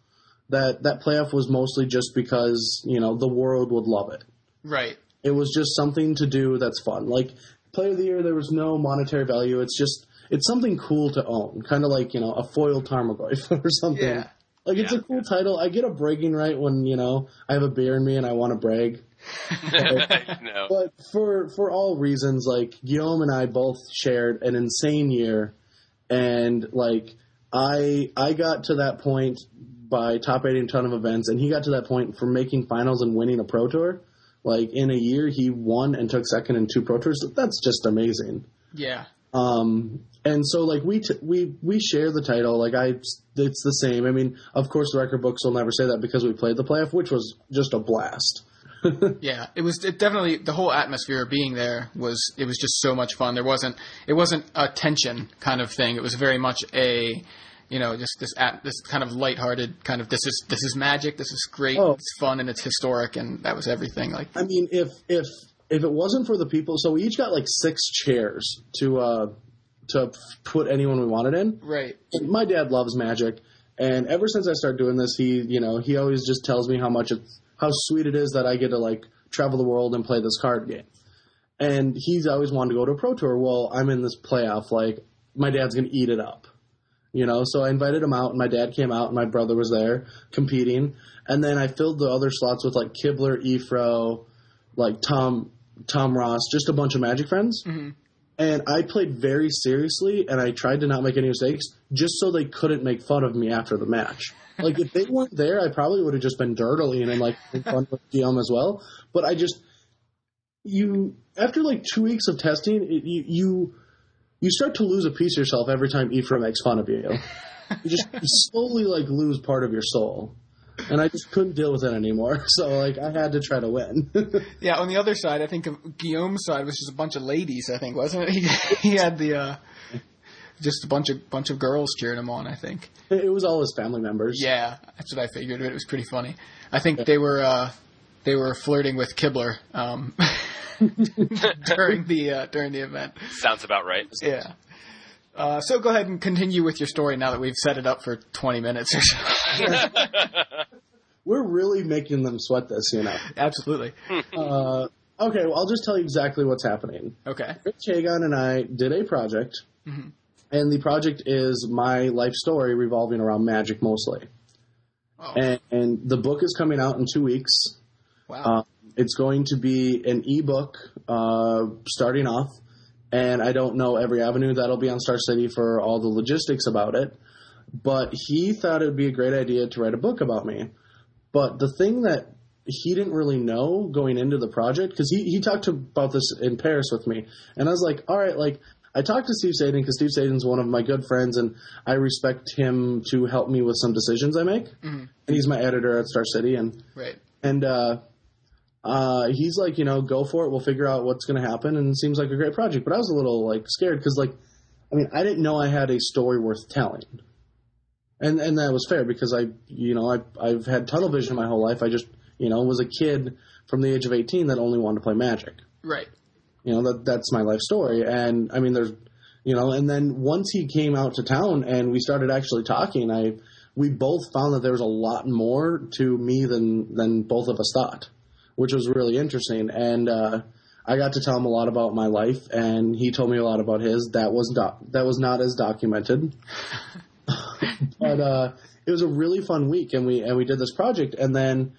that that playoff was mostly just because you know the world would love it. Right. It was just something to do that's fun. Like player of the year, there was no monetary value. It's just it's something cool to own, kind of like you know a foiled Tarmogoyf or something. Yeah. Like it's Yeah. a cool title. I get a bragging right when you know I have a beer in me and I want to brag. no. But for for all reasons, like Guillaume and I both shared an insane year, and like I I got to that point by top eighting a ton of events, and he got to that point from making finals and winning a pro tour. Like in a year, he won and took second in two pro tours. That's just amazing. Yeah. Um, and so like we t- we we share the title. Like I, it's the same. I mean, of course, the record books will never say that because we played the playoff, which was just a blast. Yeah, it was it definitely the whole atmosphere of being there was it was just so much fun. There wasn't it wasn't a tension kind of thing. It was very much a you know just this at, this kind of lighthearted kind of this is this is magic. This is great. Oh. It's fun and it's historic and that was everything. Like I mean, if if if it wasn't for the people, so we each got like six chairs to uh to put anyone we wanted in. right. My dad loves magic, and ever since I started doing this, he you know he always just tells me how much it's how sweet it is that I get to like travel the world and play this card game. And he's always wanted to go to a pro tour. Well, I'm in this playoff. Like my dad's gonna eat it up, you know. So I invited him out, and my dad came out, and my brother was there competing. And then I filled the other slots with like Kibler, Efro, like Tom Tom Ross, just a bunch of Magic friends. Mm-hmm. And I played very seriously, and I tried to not make any mistakes, just so they couldn't make fun of me after the match. Like if they weren't there, I probably would have just been dirtily and like fun with Guillaume as well. But I just you after like two weeks of testing, it, you you you start to lose a piece of yourself every time Ephraim makes fun of you. You just you slowly like lose part of your soul, and I just couldn't deal with it anymore. So like I had to try to win. Yeah, on the other side, I think of Guillaume's side was just a bunch of ladies. I think wasn't it? He, he had the uh, just a bunch of bunch of girls cheering him on. I think. it was all his family members. Yeah, that's what I figured. But it was pretty funny. I think they were uh, they were flirting with Kibler um, during the uh, during the event. Sounds about right. Yeah. Uh, so go ahead and continue with your story now that we've set it up for 20 minutes or so. We're really making them sweat this, you know. Absolutely. Uh, okay, well, I'll just tell you exactly what's happening. Okay. Rich Hagon and I did a project, and the project is my life story revolving around magic mostly. Oh, And, and the book is coming out in two weeks. wow. Uh, it's going to be an ebook uh, starting off, and I don't know every avenue that'll be on Star City for all the logistics about it. But he thought it would be a great idea to write a book about me. But the thing that he didn't really know going into the project, because he, he talked about this in Paris with me, and I was like, all right, like, I talked to Steve Sadin because Steve Sadin's one of my good friends, and I respect him to help me with some decisions I make. And he's my editor at Star City, and right. and uh, uh, he's like, you know, go for it. We'll figure out what's going to happen. And it seems like a great project. But I was a little like scared because, like, I mean, I didn't know I had a story worth telling, and and that was fair because I, you know, I I've had tunnel vision my whole life. I just, you know, was a kid from the age of eighteen that only wanted to play Magic. Right. You know, that that's my life story. And I mean, there's, you know, and then once he came out to town and we started actually talking, I we both found that there was a lot more to me than than both of us thought, which was really interesting. And uh, I got to tell him a lot about my life, and he told me a lot about his. That was doc- that was not as documented, but uh, it was a really fun week, and we and we did this project, and then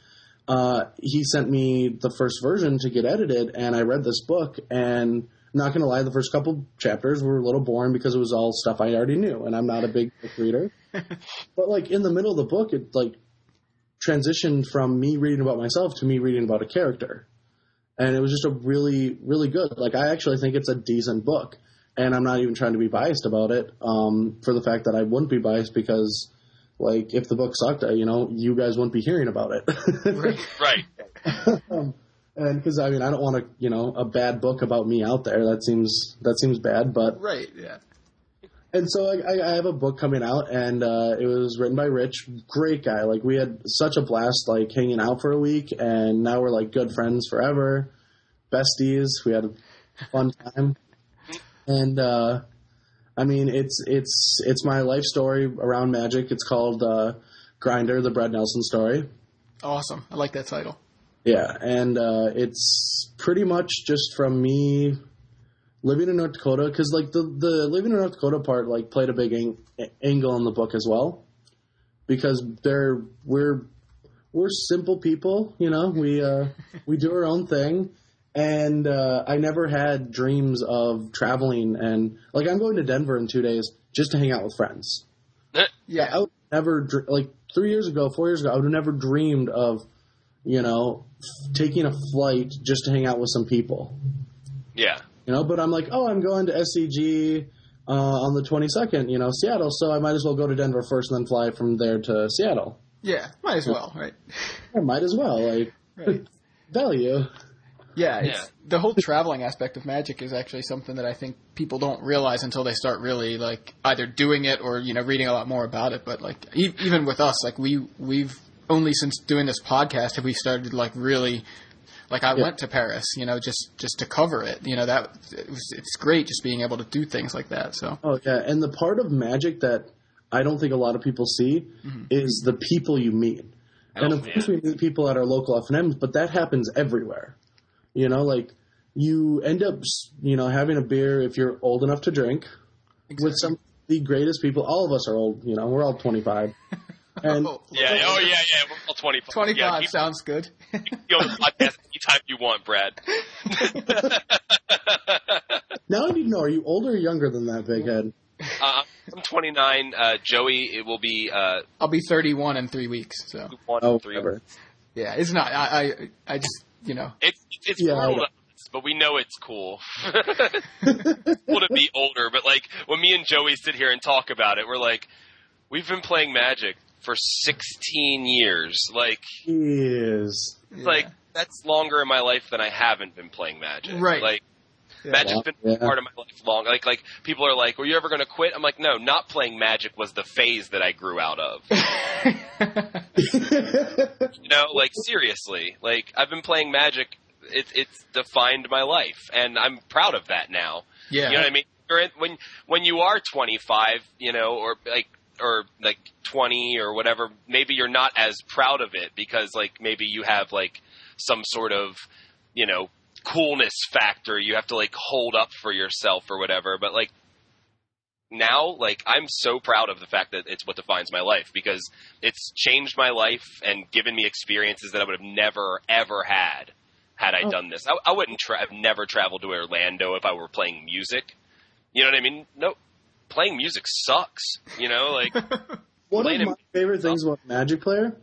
uh, he sent me the first version to get edited, and I read this book, and I'm not gonna lie, the first couple chapters were a little boring because it was all stuff I already knew, and I'm not a big book reader. but like in the middle of the book, it like transitioned from me reading about myself to me reading about a character, and it was just a really, really good. Like I actually think it's a decent book, and I'm not even trying to be biased about it. Um, for the fact that I wouldn't be biased because like if the book sucked, you know, you guys wouldn't be hearing about it. Right. Right. um, and because I mean, I don't want to, you know, a bad book about me out there. That seems that seems bad. But Right. Yeah. And so I, I- have a book coming out, and uh, it was written by Rich, great guy. Like we had such a blast, like hanging out for a week, and now we're like good friends forever, besties. We had a fun time, and uh, I mean, it's it's it's my life story around magic. It's called uh, Grinder, the Brad Nelson story. Awesome. I like that title. Yeah, and uh, it's pretty much just from me living in North Dakota because like the the living in North Dakota part like played a big ang- angle in the book as well because they're we're we're simple people, you know. We uh, we do our own thing, and uh, I never had dreams of traveling and like I'm going to Denver in two days just to hang out with friends. Yeah. I would never like three years ago, four years ago, I would have never dreamed of, you know, f- taking a flight just to hang out with some people. Yeah. You know, but I'm like, oh, I'm going to SCG uh, on the 22nd, you know, Seattle, so I might as well go to Denver first and then fly from there to Seattle. Yeah. Might as well. Right. I might as well, like, Right. value. Yeah, it's, Yeah. the whole traveling aspect of magic is actually something that I think people don't realize until they start really like either doing it or you know reading a lot more about it. But like e- even with us, like we we've only since doing this podcast have we started like really like I Yeah. went to Paris, you know, just just to cover it. You know that it was, it's great just being able to do things like that. So Oh, yeah, and the part of magic that I don't think a lot of people see mm-hmm. is the people you meet. and Oh, of course, we meet people at our local FNMs, but that happens everywhere. You know, like you end up, you know, having a beer if you're old enough to drink with some of the greatest people. All of us are old. You know, we're all 25. And Oh, Yeah. Oh yeah. Yeah. We're 25. twenty five Yeah, keep, sounds good. you on the podcast anytime you want, Brad. now I need to know: Are you older or younger than that, big head? Uh, I'm 29. Uh, Joey, it will be uh, I'll be thirty one in three weeks. So one, Oh, three. whatever. yeah, it's not. I I, I just you know It's it's Yeah, I brutal, know. to us, but we know it's cool. cool to be older, but like when me and Joey sit here and talk about it, we're like, we've been playing Magic for 16 years. Like, Is like that's longer in my life than I haven't been playing Magic. Right. Like. Yeah. Magic's been Yeah. part of my life long. Like, like people are like, "Were you ever going to quit?" I'm like, "No, not playing Magic was the phase that I grew out of." You know, like seriously, like I've been playing Magic. It, it's defined my life, and I'm proud of that now. yeah. You know what I mean? When when you are 25, you know, or like or like 20 or whatever, maybe you're not as proud of it because like maybe you have like some sort of you know coolness factor you have to like hold up for yourself or whatever. But like now, like I'm so proud of the fact that it's what defines my life because it's changed my life and given me experiences that I would have never ever had had I Oh. done this. I, I wouldn't tra- have never traveled to Orlando if I were playing music. You know what I mean? No, playing music sucks. You know, like One of him- my favorite things about Magic Player,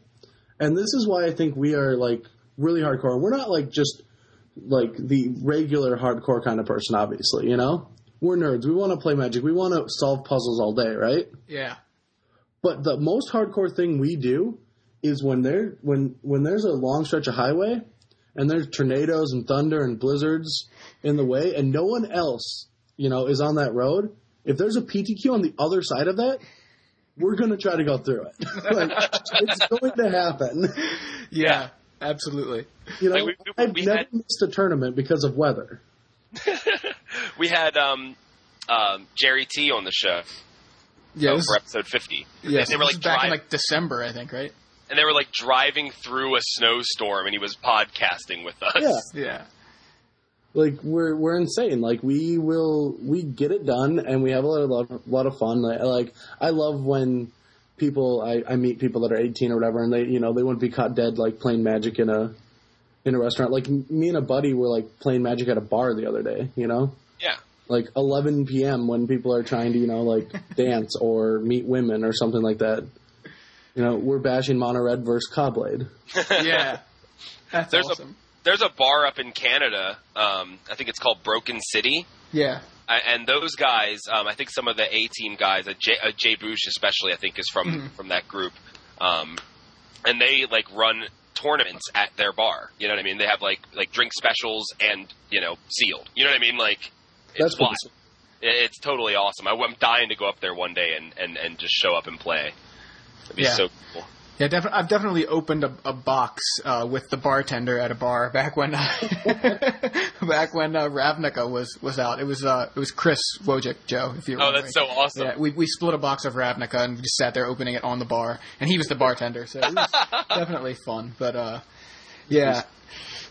and this is why I think we are like really hardcore. We're not like just like the regular hardcore kind of person, obviously. You know, we're nerds. We want to play Magic. We want to solve puzzles all day, right? yeah. But the most hardcore thing we do is when there when when there's a long stretch of highway and there's tornadoes and thunder and blizzards in the way, and no one else, you know, is on that road. If there's a PTQ on the other side of that, we're gonna try to go through it. like, it's going to happen. Yeah, absolutely. You know, Like, we- we- I've we never had- missed a tournament because of weather. we had um, um, Gerry T on the show Yeah, this, for episode 50. yes, they were like is back in like December, I think, right? and they were like driving through a snowstorm, and he was podcasting with us. Yeah. Yeah, like we're we're insane. Like we will we get it done and we have a lot of lot, lot of fun. Like, like I love when people I, I meet people that are 18 or whatever and they you know they wouldn't be caught dead like playing magic in a in a restaurant. Like me and a buddy were like playing magic at a bar the other day. You know. Yeah. Like 11 p.m. when people are trying to you know like dance or meet women or something like that. You know, we're bashing Mono Red versus Caw-Blade. yeah. That's There's a- awesome. There's a bar up in Canada. Um, I think it's called Broken City. yeah, I- and those guys, um, I think some of the A team guys, uh, Jay, uh, Jay Bush especially, I think is from Mhm. from that group, um, and they like run tournaments at their bar. You know what I mean? They have like like drink specials and you know sealed. You know what I mean? Like it's That's wild. It- It's totally awesome. I, am dying to go up there one day and, and, and just show up and play. It'd be Yeah. so cool. Yeah, defi- I've definitely opened a, a box uh, with the bartender at a bar back when back when uh, Ravnica was, was out. It was uh, it was Chris Wojcik, Joe. If you remember. Oh, that's so awesome. Yeah, we we split a box of Ravnica and we just sat there opening it on the bar, and he was the bartender, so it was definitely fun. But uh, yeah.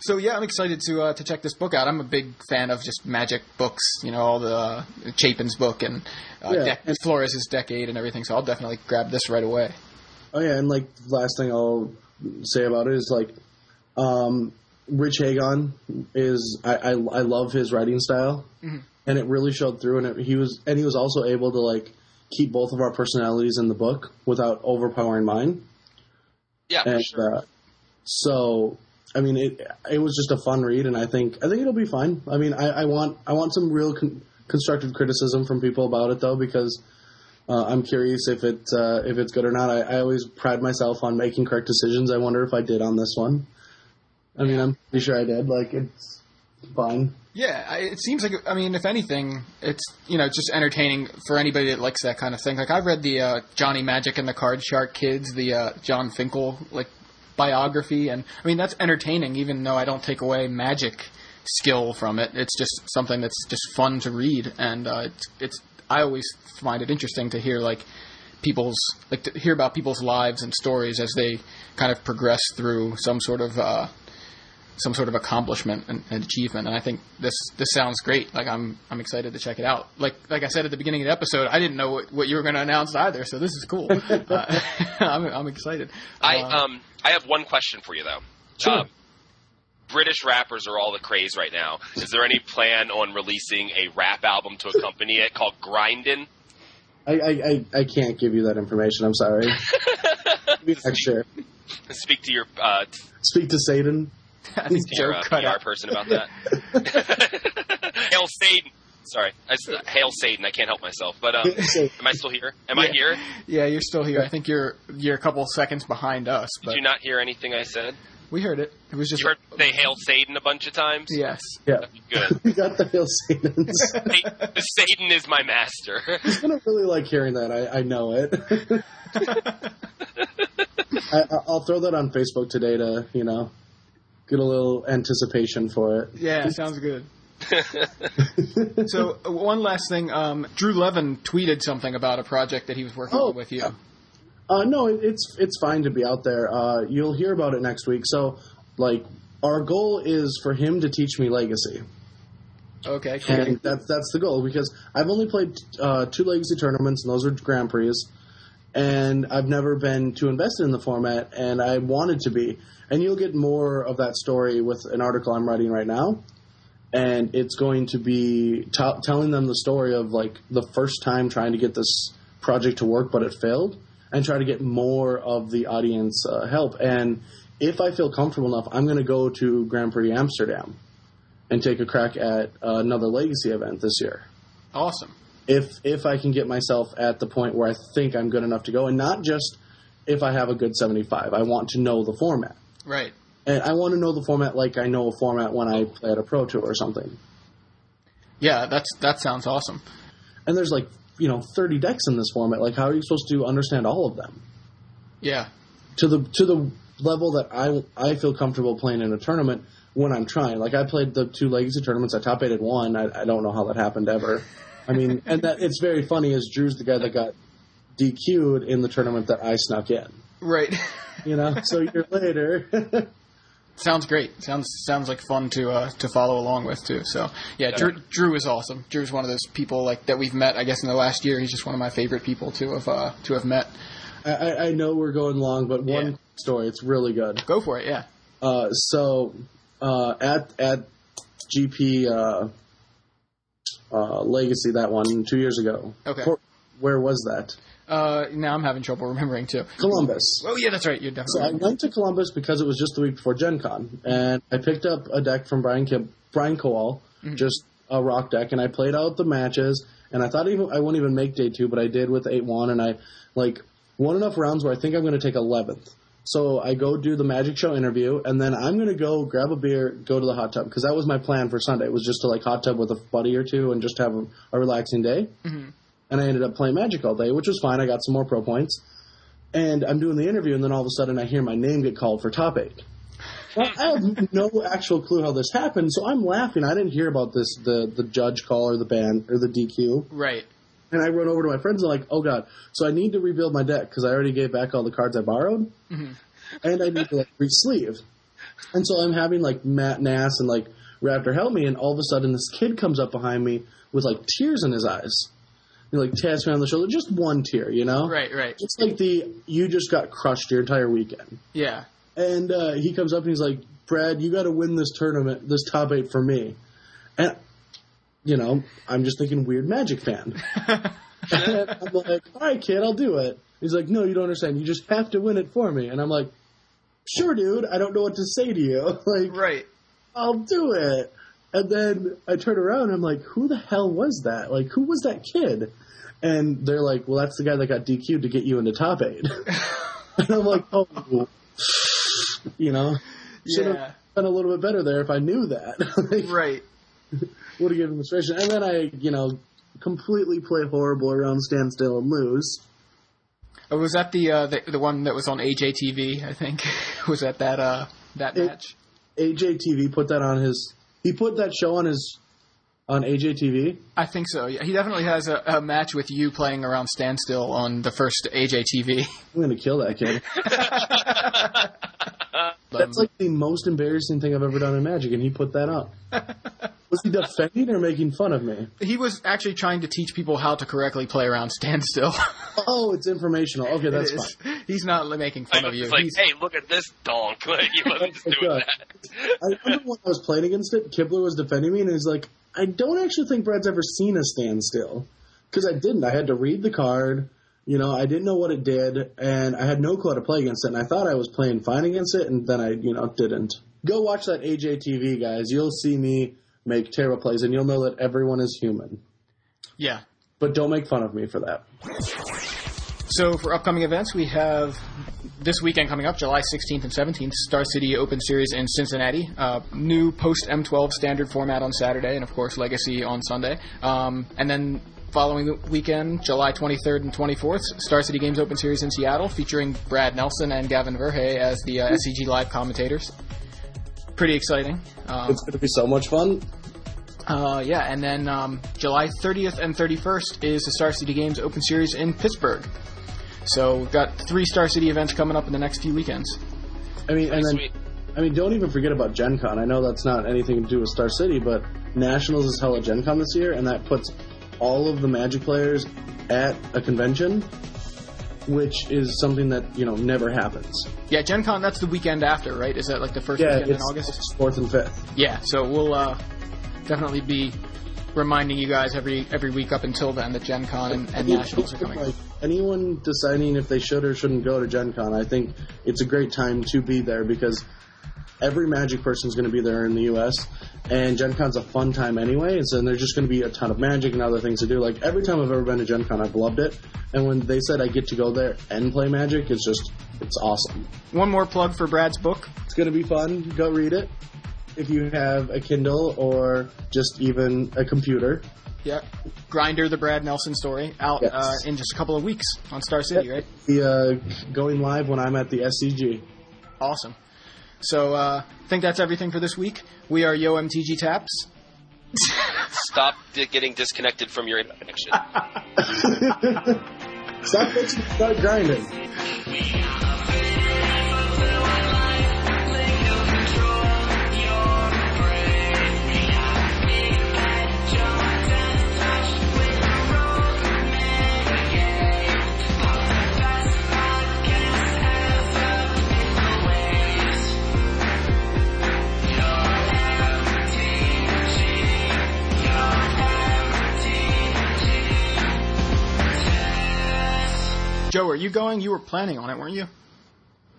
So yeah, I'm excited to uh, to check this book out. I'm a big fan of just magic books, you know, all the uh, Chapin's book and uh, Yeah, Dec- and- Flores' Deckade and everything. So I'll definitely grab this right away. Oh yeah, and like last thing I'll say about it is like, um, Rich Hagon is I, I I love his writing style, Mhm. and it really showed through. And it, he was and he was also able to like keep both of our personalities in the book without overpowering mine. Yeah, for And sure. uh, so I mean it it was just a fun read, and I think I think it'll be fine. I mean I, I want I want some real con- constructive criticism from people about it though because. Uh, I'm curious if it uh, if it's good or not. I, I always pride myself on making correct decisions. I wonder if I did on this one. I mean, I'm pretty sure I did. Like it's fine. Yeah, I, it seems like I mean, if anything, it's you know just entertaining for anybody that likes that kind of thing. Like I've read the uh, Johnny Magic and the Card Shark Kids, the uh, Jon Finkel like biography, and I mean that's entertaining. Even though I don't take away magic skill from it, it's just something that's just fun to read, and uh, it's, it's I always find it interesting to hear like people's like to hear about people's lives and stories as they kind of progress through some sort of uh, some sort of accomplishment and, and achievement. And I think this this sounds great. Like I'm I'm excited to check it out. Like like I said at the beginning of the episode, I didn't know what, what you were going to announce either. So this is cool. uh, I'm I'm excited. I Uh, um I have one question for you though. Sure. Um, British rappers are all the craze right now. Is there any plan on releasing a rap album to accompany it called Grindin'? I, I, I, I can't give you that information. I'm sorry. Maybe next year. Speak to your uh, t- Speak to Satan. I your Joe uh, cut PR out. person about that. Hail Satan. Sorry, I s Hail Satan. I can't help myself. But um, am I still here? Am I Yeah. here? Yeah, you're still here. I think you're you're a couple seconds behind us, Did you not hear anything I said? We heard it. It was just You heard me say Hail Satan a bunch of times. yes. Yeah. Good. we got the Hail Satans. Sa- Satan is my master. He's gonna really like hearing that. I, I know it. I, I'll throw that on Facebook today to you know get a little anticipation for it. Yeah, sounds good. So uh, one last thing, um, Drew Levin tweeted something about a project that he was working Oh, on with you. Uh, no, it, it's it's fine to be out there. Uh, you'll hear about it next week. So, like, our goal is for him to teach me Legacy, Okay, cool. and that's that's the goal because I've only played uh, two Legacy tournaments, and those are Grand Prix, and I've never been too invested in the format, and I wanted to be. And you'll get more of that story with an article I'm writing right now, and it's going to be t- telling them the story of like the first time trying to get this project to work, but it failed, and try to get more of the audience uh, help. And if I feel comfortable enough, I'm going to go to Grand Prix Amsterdam and take a crack at uh, another Legacy event this year. Awesome. If if I can get myself at the point where I think I'm good enough to go, and not just if I have a good 75. I want to know the format. Right. And I want to know the format like I know a format when I play at a pro tour or something. Yeah, that's that sounds awesome. And there's like, you know, 30 decks in this format. Like how are you supposed to understand all of them? Yeah. To the to the level that I I feel comfortable playing in a tournament when I'm trying. Like I played the two legacy tournaments, I top eight at one. I, I don't know how that happened ever. I mean, and that it's very funny as Drew's the guy that got DQ'd in the tournament that I snuck in. Right. You know, so a year later. sounds great. Sounds sounds like fun to uh, to follow along with too. So yeah, Drew, Drew is awesome. Drew's one of those people like that we've met. I guess in the last year, he's just one of my favorite people to have uh, to have met. I- I, I know we're going long, but one Yeah. story, it's really good. Go for it. Yeah. Uh, so uh, at at GP uh, uh, Legacy, that one two years ago. Okay. Where, where was that? Uh, now I'm having trouble remembering too. Columbus. Oh yeah, that's right. You're definitely. So I went to Columbus because it was just the week before Gen Con, and I picked up a deck from Brian Kib- Brian Kowal, Mm-hmm. just a rock deck and I played out the matches and I thought even I wouldn't even make day two, but I did with eight one and I like won enough rounds where I think I'm going to take eleventh. So I go do the magic show interview and then I'm going to go grab a beer, go to the hot tub because that was my plan for Sunday it was just to like hot tub with a buddy or two and just have a, a relaxing day. Mm-hmm. And I ended up playing magic all day, which was fine. I got some more pro points. And I'm doing the interview and then all of a sudden I hear my name get called for top eight. Well, I have no actual clue how this happened, so I'm laughing. I didn't hear about this the the judge call or the ban or the DQ. Right. And I run over to my friends and like, oh god, so I need to rebuild my deck because I already gave back all the cards I borrowed, mm-hmm. and I need to like re-sleeve. And so I'm having like Matt Nass and like Raptor help me, and all of a sudden this kid comes up behind me with like tears in his eyes. He like taps me on the shoulder, just one tear, you know? Right, right. It's like the you just got crushed your entire weekend. Yeah. And uh, he comes up and he's like, Brad, you got to win this tournament, this top eight for me. And, you know, I'm just thinking weird magic fan. and I'm like, all right, kid, I'll do it. He's like, no, you don't understand. You just have to win it for me. And I'm like, sure, dude. I don't know what to say to you. like, right. I'll do it. And then I turn around and I'm like, who the hell was that? Like, who was that kid? And they're like, well, that's the guy that got DQ'd to get you into top eight. and I'm like, oh, you know, should have Yeah. done a little bit better there if I knew that. Like, Right. Would have given him frustration. And then I, you know, completely play horrible around standstill and lose. Oh, was that the, uh, the the one that was on AJTV? I think was that that uh that It- match. AJTV put that on his. He put that show on his on AJTV. I think so. Yeah, he definitely has a, a match with you playing around standstill on the first AJTV. I'm gonna kill that kid. That's like the most embarrassing thing I've ever done in Magic, and he put that up. Was he defending or making fun of me? He was actually trying to teach people how to correctly play around standstill. Oh, it's informational. Okay, that's fine. He's not making fun I of you. just like, He's, hey, look at this donk. Like, he wasn't Oh, doing God. that. I remember when I was playing against it, Kibler was defending me, and he's like, I don't actually think Brad's ever seen a standstill. Because I didn't. I had to read the card. You know, I didn't know what it did, and I had no clue how to play against it, and I thought I was playing fine against it, and then I, you know, didn't. Go watch that AJTV, guys. You'll see me make terrible plays, and you'll know that everyone is human. yeah. But don't make fun of me for that. So for upcoming events, we have this weekend coming up, July 16th and 17th, Star City Open Series in Cincinnati. Uh, new post M12 standard format on Saturday, and of course Legacy on Sunday. Um, and then following the weekend, July 23rd and 24th, Star City Games Open Series in Seattle, featuring Brad Nelson and Gavin Verhey as the uh, SCG Live commentators. Pretty exciting. Um, It's going to be so much fun. uh, yeah, and then um, July 30th and 31st is the Star City Games Open Series in Pittsburgh. So we've got three Star City events coming up in the next few weekends. I mean, and then I mean, don't even forget about Gen Con. I know that's not anything to do with Star City, but Nationals is held at Gen Con this year, and that puts all of the Magic players at a convention, which is something that, you know, never happens. Yeah, Gen Con, that's the weekend after, right? Is that like the first Yeah, weekend in August? it's 4th and 5th. Yeah, so we'll uh, definitely be reminding you guys every every week up until then that Gen Con and, and Nationals are coming. Like, anyone deciding if they should or shouldn't go to Gen Con, I think it's a great time to be there because every Magic person is going to be there in the U.S. And Gen Con's a fun time anyway, and so there's just going to be a ton of Magic and other things to do. Like every time I've ever been to Gen Con, I've loved it. And when they said I get to go there and play Magic, it's just it's awesome. One more plug for Brad's book. It's going to be fun. Go read it if you have a Kindle or just even a computer. Yeah, Grinder, the Brad Nelson story, out Yes. uh, in just a couple of weeks on Star City, right? The uh, going live when I'm at the SCG. Awesome. So uh, I think that's everything for this week. We are Yo MTG Taps. Stop di- getting disconnected from your connection. Stop bitching, start grinding. Joe, are you going? You were planning on it, weren't you?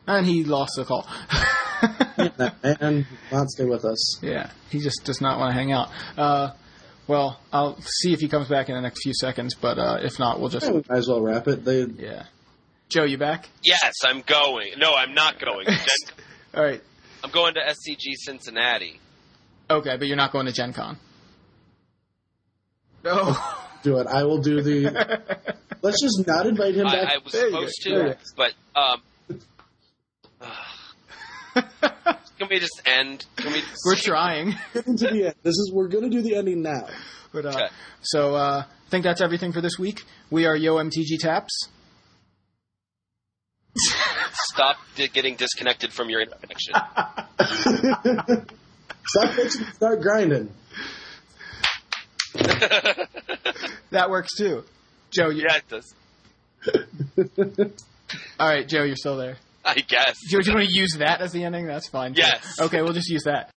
And he lost the call. and not stay with us. yeah, he just does not want to hang out. Uh, Well, I'll see if he comes back in the next few seconds, but uh, if not, we'll just Yeah, we might as well wrap it. They yeah. Joe, you back? Yes, I'm going. No, I'm not going. Gen- All right. I'm going to SCG Cincinnati. Okay, but you're not going to Gen Con. No. Do it. I will do the. Let's just not invite him back. I was There supposed to, There you but um, can we just end? Can we? Just We're trying. Getting to the end. This is we're gonna do the ending now. But uh, Okay. so uh, I think that's everything for this week. We are Yo MTG Taps. Stop di- getting disconnected from your internet connection. Stop fixing. Start grinding. That works too. Joe, you, yeah, it does. all right, Joe, you're still there. I guess. Joe, do you want to use that as the ending? That's fine. Yes. Okay, we'll just use that.